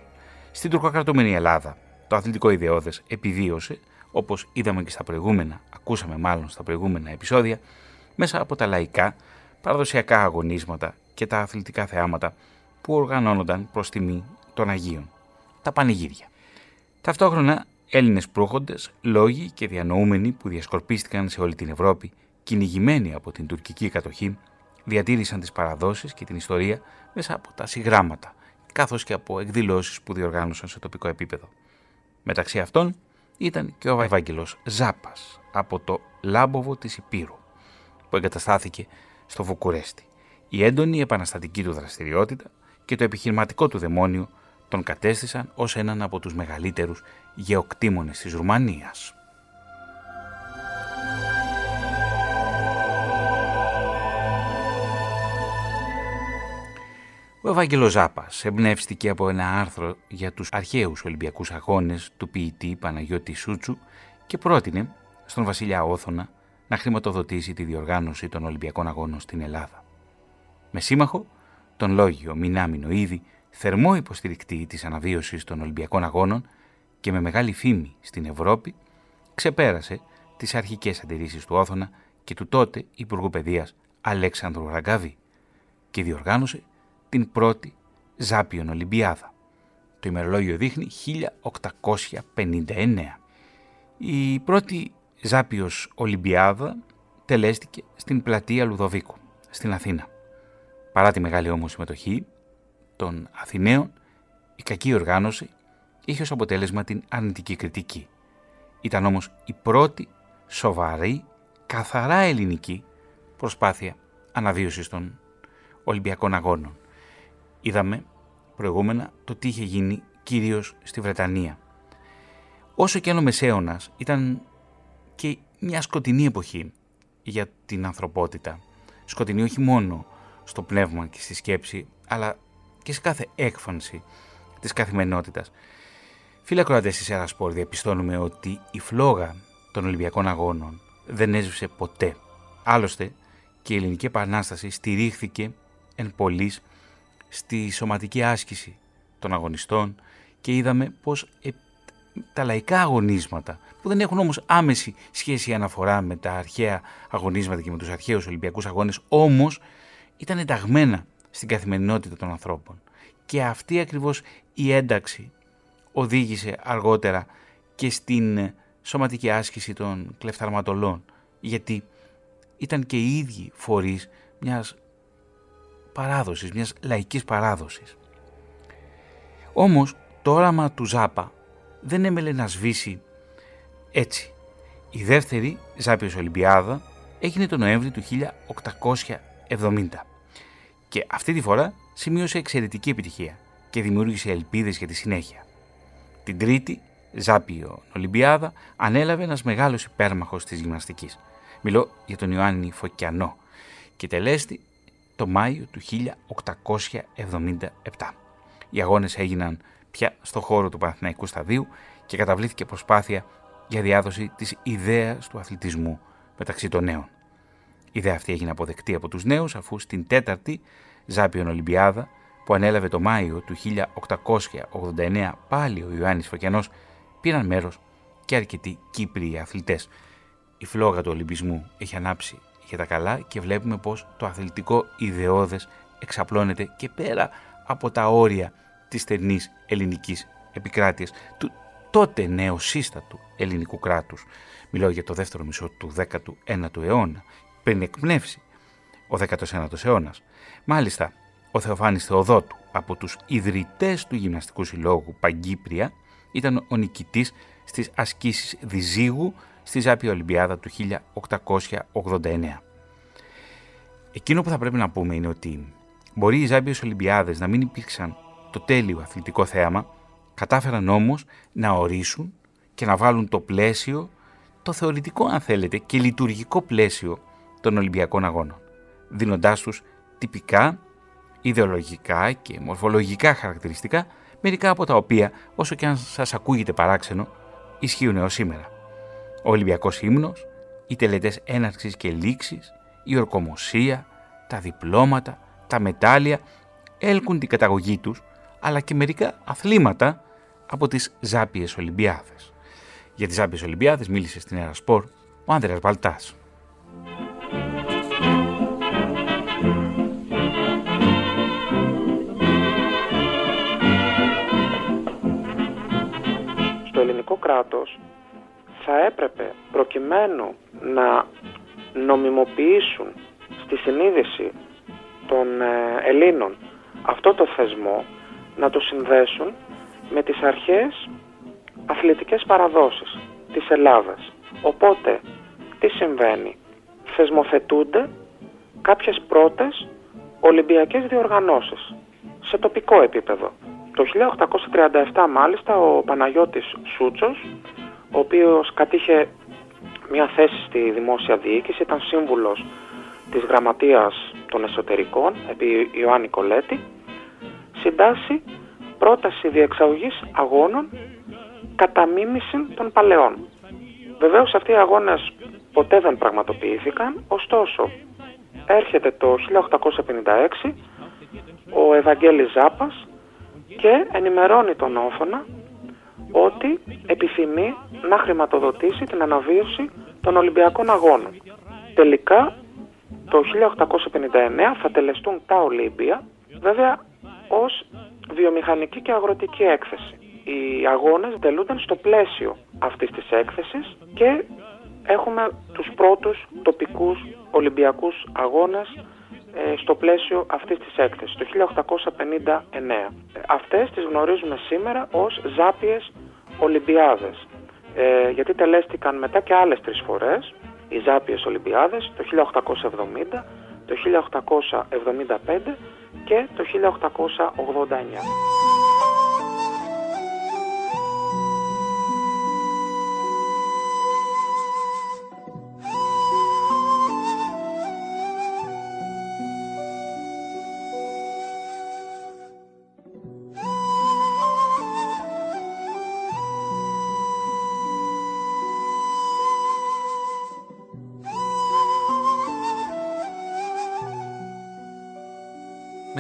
στην τουρκοκρατούμενη Ελλάδα το αθλητικό ιδεώδες επιβίωσε, όπως είδαμε και στα προηγούμενα, ακούσαμε μάλλον στα προηγούμενα επεισόδια, μέσα από τα λαϊκά, παραδοσιακά αγωνίσματα και τα αθλητικά θεάματα που οργανώνονταν προς τιμή των Αγίων, τα πανηγύρια. Ταυτόχρονα Έλληνες προύχοντες, λόγοι και διανοούμενοι που διασκορπίστηκαν σε όλη την Ευρώπη, κυνηγημένοι από την τουρκική κατοχή, διατήρησαν τις παραδόσεις και την ιστορία μέσα από τα συγγράμματα, καθώς και από εκδηλώσεις που διοργάνωσαν σε τοπικό επίπεδο. Μεταξύ αυτών ήταν και ο Ευάγγελος Ζάπας από το Λάμποβο της Υπήρου, που εγκαταστάθηκε στο Βουκουρέστι. Η έντονη επαναστατική του δραστηριότητα και το επιχειρηματικό του δαιμόνιο τον κατέστησαν ως έναν από τους μεγαλύτερους γεωκτήμονες της Ρουμανίας. Ο Ευάγγελος Ζάπας εμπνεύστηκε από ένα άρθρο για τους αρχαίους Ολυμπιακούς Αγώνες του ποιητή Παναγιώτη Σούτσου και πρότεινε στον βασιλιά Όθωνα να χρηματοδοτήσει τη διοργάνωση των Ολυμπιακών Αγώνων στην Ελλάδα. Με σύμμαχο τον λόγιο Μινάμινο ήδη θερμό υποστηρικτή της αναβίωσης των Ολυμπιακών Αγώνων και με μεγάλη φήμη στην Ευρώπη, ξεπέρασε τις αρχικές αντιρρήσεις του Όθωνα και του τότε Υπουργού Παιδείας Αλέξανδρου Ραγκάβη και διοργάνωσε την πρώτη Ζάπιον Ολυμπιάδα. Το ημερολόγιο δείχνει 1859. Η πρώτη Ζάπιος Ολυμπιάδα τελέστηκε στην πλατεία Λουδοβίκου, στην Αθήνα. Παρά τη μεγάλη όμως συμμετοχή των Αθηναίων, η κακή οργάνωση είχε ως αποτέλεσμα την αρνητική κριτική. Ήταν όμως η πρώτη σοβαρή, καθαρά ελληνική προσπάθεια αναβίωσης των Ολυμπιακών Αγώνων. Είδαμε προηγούμενα το τι είχε γίνει κυρίως στη Βρετανία. Όσο και αν ο Μεσαίωνας ήταν και μια σκοτεινή εποχή για την ανθρωπότητα. Σκοτεινή όχι μόνο στο πνεύμα και στη σκέψη, αλλά και σε κάθε έκφανση της καθημερινότητας. Φίλε ακροατές της Ερασπόρ, διαπιστώνουμε ότι η φλόγα των Ολυμπιακών Αγώνων δεν έσβησε ποτέ. Άλλωστε και η Ελληνική Επανάσταση στηρίχθηκε εν πολλής στη σωματική άσκηση των αγωνιστών και είδαμε πως ε, τα λαϊκά αγωνίσματα που δεν έχουν όμως άμεση σχέση αναφορά με τα αρχαία αγωνίσματα και με τους αρχαίους Ολυμπιακούς αγώνες όμως ήταν ενταγμένα στην καθημερινότητα των ανθρώπων. Και αυτή ακριβώς η ένταξη οδήγησε αργότερα και στην σωματική άσκηση των κλεφταρματολών γιατί ήταν και οι ίδιοι φορείς μιας παράδοσης, μιας λαϊκής παράδοσης. Όμως το όραμα του Ζάπα δεν έμελε να σβήσει έτσι. Η δεύτερη Ζάπιος Ολυμπιάδα έγινε το Νοέμβρη του 1870 και αυτή τη φορά σημείωσε εξαιρετική επιτυχία και δημιούργησε ελπίδες για τη συνέχεια. Την τρίτη Ζάπιο Ολυμπιάδα ανέλαβε ένας μεγάλος υπέρμαχος της γυμναστικής. Μιλώ για τον Ιωάννη Φωκιανό και τελέστη το Μάιο του 1877. Οι αγώνες έγιναν πια στο χώρο του Παναθηναϊκού Σταδίου και καταβλήθηκε προσπάθεια για διάδοση της ιδέας του αθλητισμού μεταξύ των νέων. Η ιδέα αυτή έγινε αποδεκτή από τους νέους αφού στην τέταρτη Ζάπιον Ολυμπιάδα που ανέλαβε το Μάιο του 1889 πάλι ο Ιωάννης Φωκιανός πήραν μέρος και αρκετοί Κύπριοι αθλητές. Η φλόγα του Ολυμπισμού έχει ανάψει για τα καλά και βλέπουμε πως το αθλητικό ιδεώδες εξαπλώνεται και πέρα από τα όρια της στενής ελληνικής επικράτειας, του τότε νεοσύστατου ελληνικού κράτους, μιλάω για το δεύτερο μισό του 19ου αιώνα, πριν εκπνεύσει ο 19ος αιώνας. Μάλιστα, ο Θεοφάνης Θεοδότου, από τους ιδρυτές του Γυμναστικού Συλλόγου Παγκύπρια, ήταν ο νικητής στις ασκήσεις Διζύγου στη Ζάπια Ολυμπιάδα του 1889. Εκείνο που θα πρέπει να πούμε είναι ότι μπορεί οι Ζάμπιες Ολυμπιάδες να μην υπήρξαν το τέλειο αθλητικό θέαμα, κατάφεραν όμως να ορίσουν και να βάλουν το πλαίσιο, το θεωρητικό αν θέλετε και λειτουργικό πλαίσιο των Ολυμπιακών Αγώνων, δίνοντάς τους τυπικά, ιδεολογικά και μορφολογικά χαρακτηριστικά, μερικά από τα οποία, όσο και αν σας ακούγεται παράξενο, ισχύουν έως σήμερα. Ο Ολυμπιακός ύμνος, οι τελετές έναρξης και λήξης, η ορκομοσία, τα διπλώματα, τα μετάλλια έλκουν την καταγωγή τους, αλλά και μερικά αθλήματα από τις Ζάπιες Ολυμπιάδες. Για τις Ζάπιες Ολυμπιάδες μίλησε στην Ερασπορ ο Άνδρεας Βαλτάς. Στο ελληνικό κράτος θα έπρεπε προκειμένου να νομιμοποιήσουν στη συνείδηση των ε, Ελλήνων αυτό το θεσμό να το συνδέσουν με τις αρχές αθλητικές παραδόσεις της Ελλάδας. Οπότε, τι συμβαίνει; Θεσμοθετούνται κάποιες πρώτες Ολυμπιακές διοργανώσεις σε τοπικό επίπεδο. Το 1837 μάλιστα ο Παναγιώτης Σούτσος, ο οποίος κατήχε μια θέση στη δημόσια διοίκηση, ήταν σύμβουλος της Γραμματείας των Εσωτερικών επί Ιωάννη Κολέτη, συντάσσει πρόταση διεξαγωγής αγώνων κατά μίμηση των παλαιών. Βεβαίως αυτοί οι αγώνες ποτέ δεν πραγματοποιήθηκαν, ωστόσο έρχεται το 1856 ο Ευαγγέλης Ζάπας και ενημερώνει τον Όφωνα ότι επιθυμεί να χρηματοδοτήσει την αναβίωση των Ολυμπιακών Αγώνων. Τελικά το 1859 θα τελεστούν τα Ολύμπια, βέβαια ως βιομηχανική και αγροτική έκθεση. Οι αγώνες τελούνταν στο πλαίσιο αυτής της έκθεσης και έχουμε τους πρώτους τοπικούς Ολυμπιακούς αγώνες ε, στο πλαίσιο αυτής της έκθεσης, το 1859. Αυτές τις γνωρίζουμε σήμερα ως Ζάπιες Ολυμπιάδες, ε, γιατί τελέστηκαν μετά και άλλες τρεις φορές, οι Ζάπιες Ολυμπιάδες, το 1870, το 1875 και το 1889.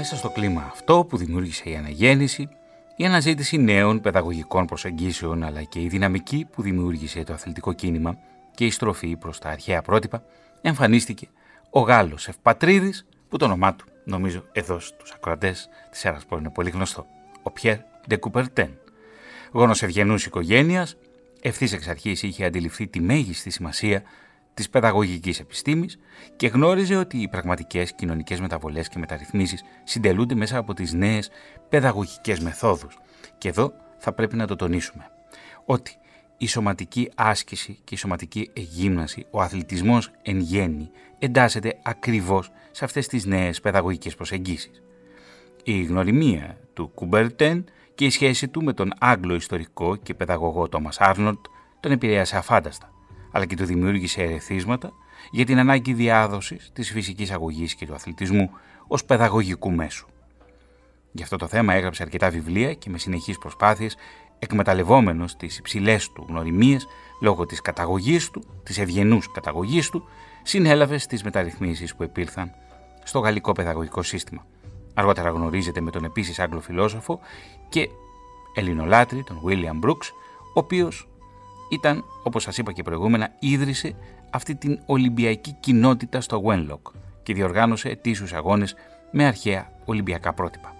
Μέσα στο κλίμα αυτό που δημιούργησε η αναγέννηση, η αναζήτηση νέων παιδαγωγικών προσεγγίσεων αλλά και η δυναμική που δημιούργησε το αθλητικό κίνημα και η στροφή προς τα αρχαία πρότυπα, εμφανίστηκε ο Γάλλος Ευπατρίδης που το όνομά του νομίζω εδώ στους ακροατές της Έρασπορ είναι πολύ γνωστό, ο Πιέρ Ντεκουπερτέν. Γόνος ευγενούς οικογένειας, ευθύς εξ αρχής είχε αντιληφθεί τη μέγιστη σημασία της παιδαγωγικής επιστήμης και γνώριζε ότι οι πραγματικές κοινωνικές μεταβολές και μεταρρυθμίσεις συντελούνται μέσα από τις νέες παιδαγωγικές μεθόδους. Και εδώ θα πρέπει να το τονίσουμε. Ότι η σωματική άσκηση και η σωματική εγύμναση, ο αθλητισμός εν γέννη, εντάσσεται ακριβώς σε αυτές τις νέες παιδαγωγικές προσεγγίσεις. Η γνωριμία του Κουμπερτέν και η σχέση του με τον Άγγλο ιστορικό και παιδαγωγό Τόμας Άρνολτ τον επηρέασε αφάνταστα αλλά και του δημιούργησε ερεθίσματα για την ανάγκη διάδοσης της φυσικής αγωγής και του αθλητισμού ως παιδαγωγικού μέσου. Γι' αυτό το θέμα έγραψε αρκετά βιβλία και με συνεχείς προσπάθειες εκμεταλλευόμενος τις υψηλές του γνωριμίες λόγω της καταγωγής του, της ευγενούς καταγωγής του, συνέλαβε στις μεταρρυθμίσεις που επήλθαν στο γαλλικό παιδαγωγικό σύστημα. Αργότερα γνωρίζεται με τον επίσης Άγγλο φιλόσοφο και ελληνολάτρη, τον William Brooks, ο οποίος ήταν, όπως σας είπα και προηγούμενα, ίδρυσε αυτή την Ολυμπιακή κοινότητα στο Wenlock και διοργάνωσε ετήσιους αγώνες με αρχαία Ολυμπιακά πρότυπα.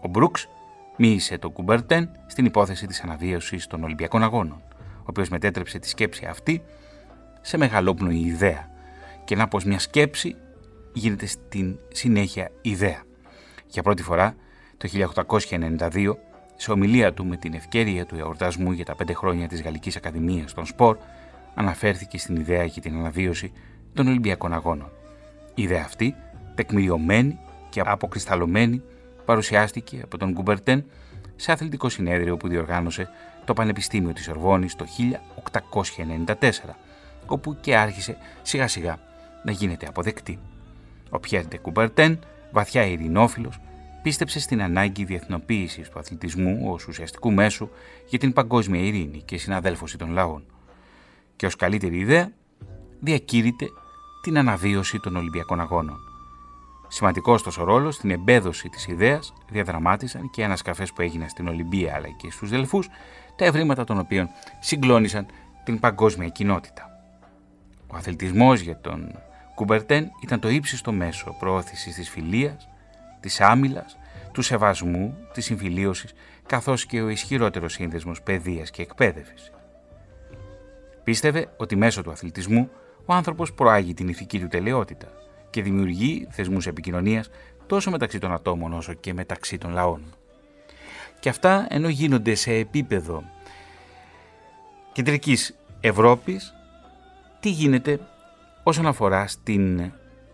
Ο Μπρούξ Μίλησε τον Κουμπερτέν στην υπόθεση της αναβίωσης των Ολυμπιακών Αγώνων, ο οποίος μετέτρεψε τη σκέψη αυτή σε μεγαλόπνοη ιδέα και να πως μια σκέψη γίνεται στην συνέχεια ιδέα. Για πρώτη φορά, το 1892, σε ομιλία του με την ευκαιρία του εορτασμού για τα πέντε χρόνια της Γαλλικής Ακαδημίας των Σπορ, αναφέρθηκε στην ιδέα για την αναβίωση των Ολυμπιακών Αγώνων. Η ιδέα αυτή, τεκμηριωμένη και αποκρισταλωμένη, παρουσιάστηκε από τον Γκουμπερτέν σε αθλητικό συνέδριο που διοργάνωσε το Πανεπιστήμιο της Ορβόνης το 1894, όπου και άρχισε σιγά σιγά να γίνεται αποδεκτή. Ο Πιέρντε Κουμπερτέν, βαθιά ειρηνόφιλος, πίστεψε στην ανάγκη διεθνοποίησης του αθλητισμού ως ουσιαστικού μέσου για την παγκόσμια ειρήνη και συναδέλφωση των λαών. Και ως καλύτερη ιδέα, διακήρυτε την αναβίωση των Ολυμπιακών Αγώνων. Σημαντικός ωστόσο ρόλος στην εμπέδωση της ιδέας διαδραμάτισαν και οι ανασκαφές που έγιναν στην Ολυμπία αλλά και στους Δελφούς, τα ευρήματα των οποίων συγκλώνησαν την παγκόσμια κοινότητα. Ο αθλητισμός για τον Κουμπερτέν ήταν το ύψιστο μέσο προώθησης της φιλίας, της άμυλας, του σεβασμού, της συμφιλίωσης, καθώς και ο ισχυρότερος σύνδεσμος παιδείας και εκπαίδευσης. Πίστευε ότι μέσω του αθλητισμού ο άνθρωπος προάγει την ηθική του τελειότητα και δημιουργεί θεσμούς επικοινωνίας τόσο μεταξύ των ατόμων όσο και μεταξύ των λαών. Και αυτά ενώ γίνονται σε επίπεδο κεντρικής Ευρώπης, τι γίνεται όσον αφορά στην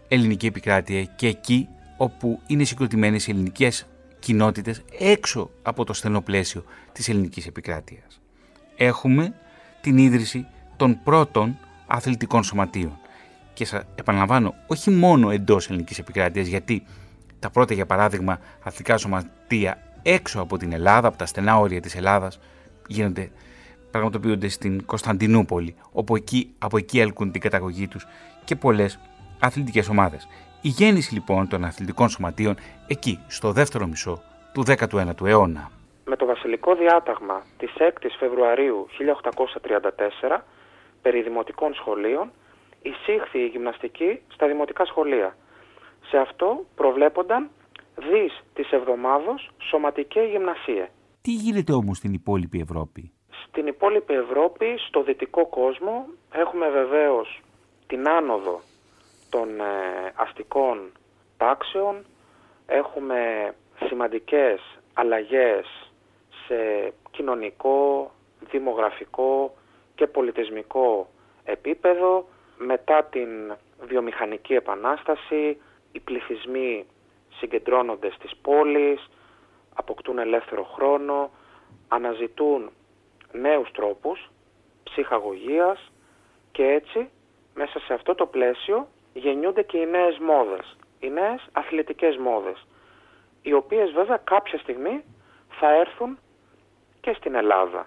ελληνική επικράτεια και εκεί όπου είναι συγκροτημένες οι ελληνικές κοινότητες έξω από το στενό πλαίσιο της ελληνικής επικράτειας. Έχουμε την ίδρυση των πρώτων αθλητικών σωματείων. Και σας επαναλαμβάνω, όχι μόνο εντός ελληνικής επικράτειας, γιατί τα πρώτα, για παράδειγμα, αθλητικά σωματεία έξω από την Ελλάδα, από τα στενά όρια της Ελλάδας, γίνονται πραγματοποιούνται στην Κωνσταντινούπολη, όπου εκεί, από εκεί έλκουν την καταγωγή τους και πολλές αθλητικές ομάδες. Η γέννηση λοιπόν των αθλητικών σωματείων εκεί, στο δεύτερο μισό του 19ου αιώνα. Με το βασιλικό διάταγμα της 6ης Φεβρουαρίου 1834 περί δημοτικών σχολείων εισήχθη η γυμναστική στα δημοτικά σχολεία. Σε αυτό προβλέπονταν δις της εβδομάδος σωματική γυμνασία. Τι γίνεται όμως στην υπόλοιπη Ευρώπη; Στην υπόλοιπη Ευρώπη, στο δυτικό κόσμο, έχουμε βεβαίως την άνοδο των ε, αστικών τάξεων, έχουμε σημαντικές αλλαγές σε κοινωνικό, δημογραφικό και πολιτισμικό επίπεδο. Μετά την βιομηχανική επανάσταση, οι πληθυσμοί συγκεντρώνονται στις πόλεις, αποκτούν ελεύθερο χρόνο, αναζητούν νέους τρόπους ψυχαγωγίας και έτσι μέσα σε αυτό το πλαίσιο γεννιούνται και οι νέες μόδες, οι νέες αθλητικές μόδες, οι οποίες βέβαια κάποια στιγμή θα έρθουν και στην Ελλάδα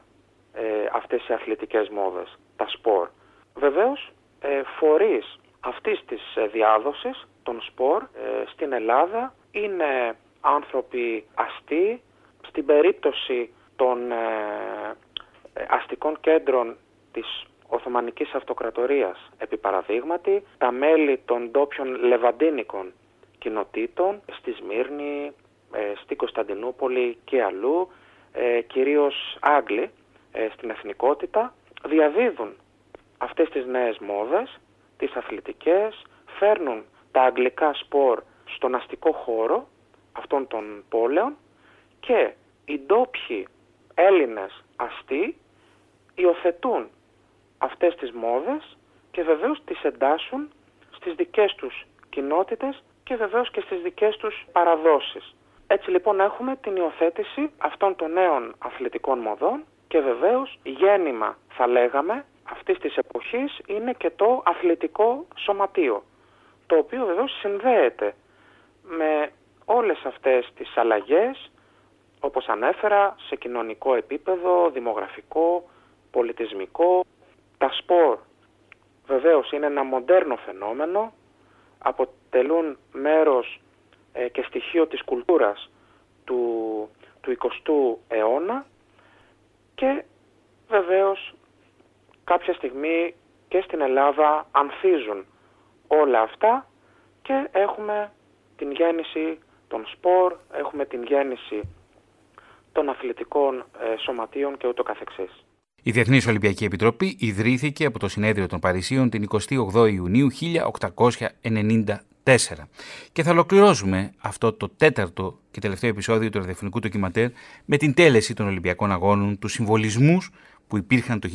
ε, αυτές οι αθλητικές μόδες, τα σπορ. Βεβαίως ε, φορείς αυτής της ε, διάδοσης των σπορ ε, στην Ελλάδα είναι άνθρωποι αστεί, στην περίπτωση των αστικών κέντρων της Οθωμανικής Αυτοκρατορίας. Επί παραδείγματι, τα μέλη των ντόπιων λεβαντίνικων κοινοτήτων στη Σμύρνη, ε, στη Κωνσταντινούπολη και αλλού, ε, κυρίως Άγγλοι ε, στην εθνικότητα, διαδίδουν αυτές τις νέες μόδες, τις αθλητικές, φέρνουν τα αγγλικά σπορ στον αστικό χώρο αυτών των πόλεων και οι ντόπιοι Έλληνες αστεί υιοθετούν αυτές τις μόδες και βεβαίως τις εντάσσουν στις δικές τους κοινότητες και βεβαίως και στις δικές τους παραδόσεις. Έτσι λοιπόν έχουμε την υιοθέτηση αυτών των νέων αθλητικών μοδών και βεβαίως γέννημα θα λέγαμε αυτής της εποχής είναι και το αθλητικό σωματείο το οποίο βεβαίως συνδέεται με όλες αυτές τις αλλαγές όπως ανέφερα σε κοινωνικό επίπεδο, δημογραφικό, πολιτισμικό. Τα σπορ βεβαίως είναι ένα μοντέρνο φαινόμενο, αποτελούν μέρος ε, και στοιχείο της κουλτούρας του, του 20ου αιώνα και βεβαίως κάποια στιγμή και στην Ελλάδα ανθίζουν όλα αυτά και έχουμε την γέννηση των σπορ, έχουμε την γέννηση των αθλητικών ε, σωματείων και ούτω καθεξής. Η Διεθνής Ολυμπιακή Επιτροπή ιδρύθηκε από το Συνέδριο των Παρισίων την 28 Ιουνίου 1894. Και θα ολοκληρώσουμε αυτό το τέταρτο και τελευταίο επεισόδιο του ραδιοφωνικού ντοκιματέρ με την τέλεση των Ολυμπιακών Αγώνων, τους συμβολισμούς που υπήρχαν το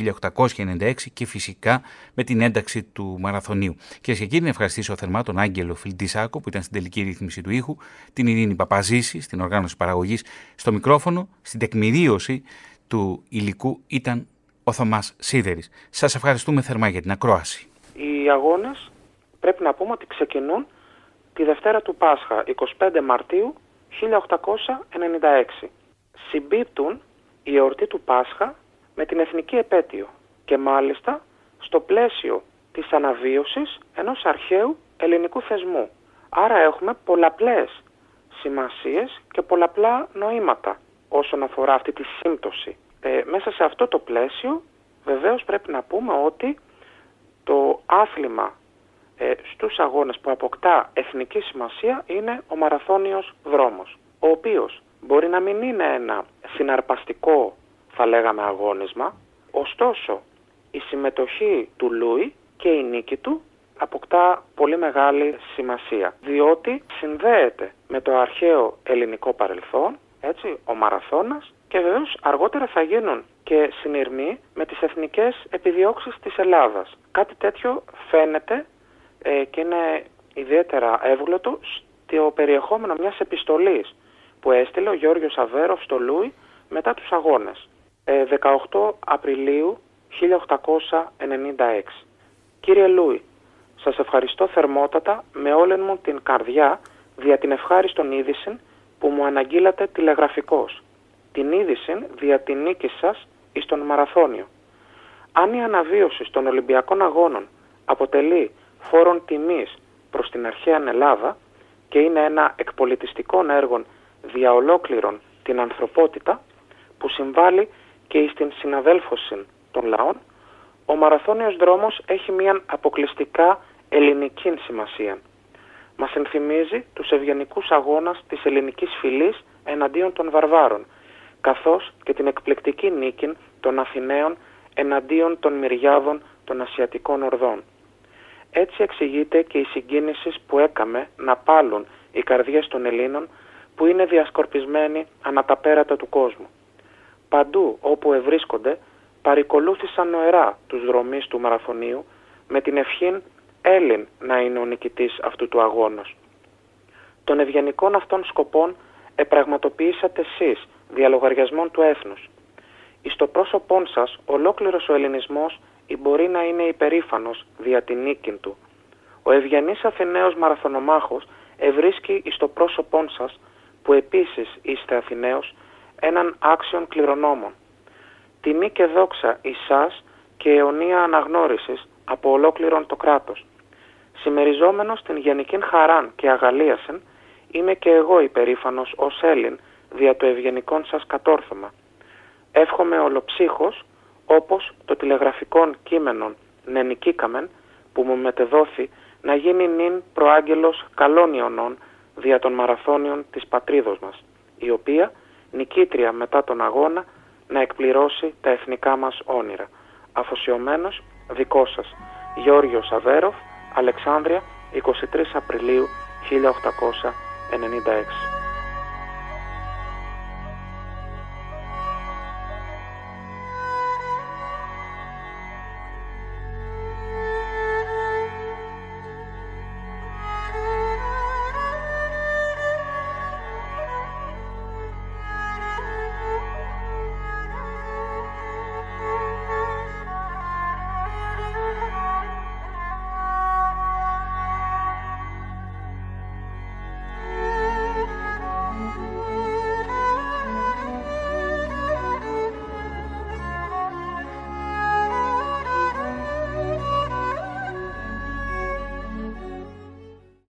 1896 και φυσικά με την ένταξη του μαραθωνίου. Κυρίες και κύριοι, να ευχαριστήσω θερμά τον Άγγελο Φιλντισάκο που ήταν στην τελική ρύθμιση του ήχου, την Ειρήνη Παπαζήση στην οργάνωση παραγωγής στο μικρόφωνο, στην τεκμηρίωση του υλικού ήταν ο Θωμάς Σίδερης. Σας ευχαριστούμε θερμά για την ακρόαση. Οι αγώνες πρέπει να πούμε ότι ξεκινούν τη Δευτέρα του Πάσχα, 25 Μαρτίου 1896. Συμπίπτουν η εορτή του Πάσχα με την εθνική επέτειο και μάλιστα στο πλαίσιο της αναβίωσης ενός αρχαίου ελληνικού θεσμού. Άρα έχουμε πολλαπλές σημασίες και πολλαπλά νοήματα όσον αφορά αυτή τη σύμπτωση. Ε, μέσα σε αυτό το πλαίσιο βεβαίως πρέπει να πούμε ότι το άθλημα ε, στους αγώνες που αποκτά εθνική σημασία είναι ο μαραθώνιος δρόμος, ο οποίος μπορεί να μην είναι ένα συναρπαστικό θα λέγαμε αγώνισμα, ωστόσο η συμμετοχή του Λούι και η νίκη του αποκτά πολύ μεγάλη σημασία, διότι συνδέεται με το αρχαίο ελληνικό παρελθόν, έτσι, ο Μαραθώνας και βεβαίως αργότερα θα γίνουν και συνειρμοί με τις εθνικές επιδιώξεις της Ελλάδας. Κάτι τέτοιο φαίνεται ε, και είναι ιδιαίτερα εύγλωτο στο περιεχόμενο μιας επιστολής που έστειλε ο Γιώργος Αβέροφ στο Λούι μετά τους αγώνες. 18 ε, Απριλίου 1896. Κύριε Λούι, σας ευχαριστώ θερμότατα με όλη μου την καρδιά δια την ευχάριστον είδηση που μου αναγγείλατε τηλεγραφικώς. Την είδηση δια την νίκη σας εις τον Μαραθώνιο. Αν η αναβίωση των Ολυμπιακών Αγώνων αποτελεί φόρον τιμής προς την αρχαία Ελλάδα και είναι ένα εκπολιτιστικό έργο δια ολόκληρον την ανθρωπότητα που συμβάλλει και στην συναδέλφωση των λαών, ο μαραθώνιος δρόμος έχει μια αποκλειστικά ελληνική σημασία. Μας ενθυμίζει τους ευγενικούς αγώνας της ελληνικής φυλής εναντίον των βαρβάρων, καθώς και την εκπληκτική νίκη των Αθηναίων εναντίον των μυριάδων των Ασιατικών ορδών. Έτσι εξηγείται και η συγκίνησης που έκαμε να πάλουν οι καρδιές των Ελλήνων που είναι διασκορπισμένοι ανά τα πέρατα του κόσμου. Παντού όπου ευρίσκονται παρικολούθησαν νοερά τους δρομείς του μαραθωνίου με την ευχήν Έλλην να είναι ο νικητής αυτού του αγώνος. Των ευγενικών αυτών σκοπών επραγματοποιήσατε εσείς διαλογαριασμών του έθνους. Εις το πρόσωπόν σας ολόκληρος ο ελληνισμός ή μπορεί να είναι υπερήφανος δια την νίκη του. Ο ευγενής Αθηναίος μαραθωνομάχος ευρίσκει εις το πρόσωπόν σας που επίσης είστε Αθηναίος έναν άξιον κληρονόμων. Τιμή και δόξα εις και αιωνία αναγνώρισης από ολόκληρον το κράτος. Σημεριζόμενος την γενική χαράν και αγαλίασεν, είμαι και εγώ υπερήφανος ως Έλλην δια το ευγενικόν σας κατόρθωμα. Εύχομαι ολοψύχος, όπως το τηλεγραφικόν κείμενον νενικήκαμεν, που μου μετεδόθη να γίνει νυν προάγγελος καλών ιονών δια των μαραθώνιων της πατρίδος μας, η οποία νικήτρια μετά τον αγώνα να εκπληρώσει τα εθνικά μας όνειρα. Αφοσιωμένος δικό σας. Γιώργος Αβέροφ, Αλεξάνδρεια, 23 Απριλίου 1896.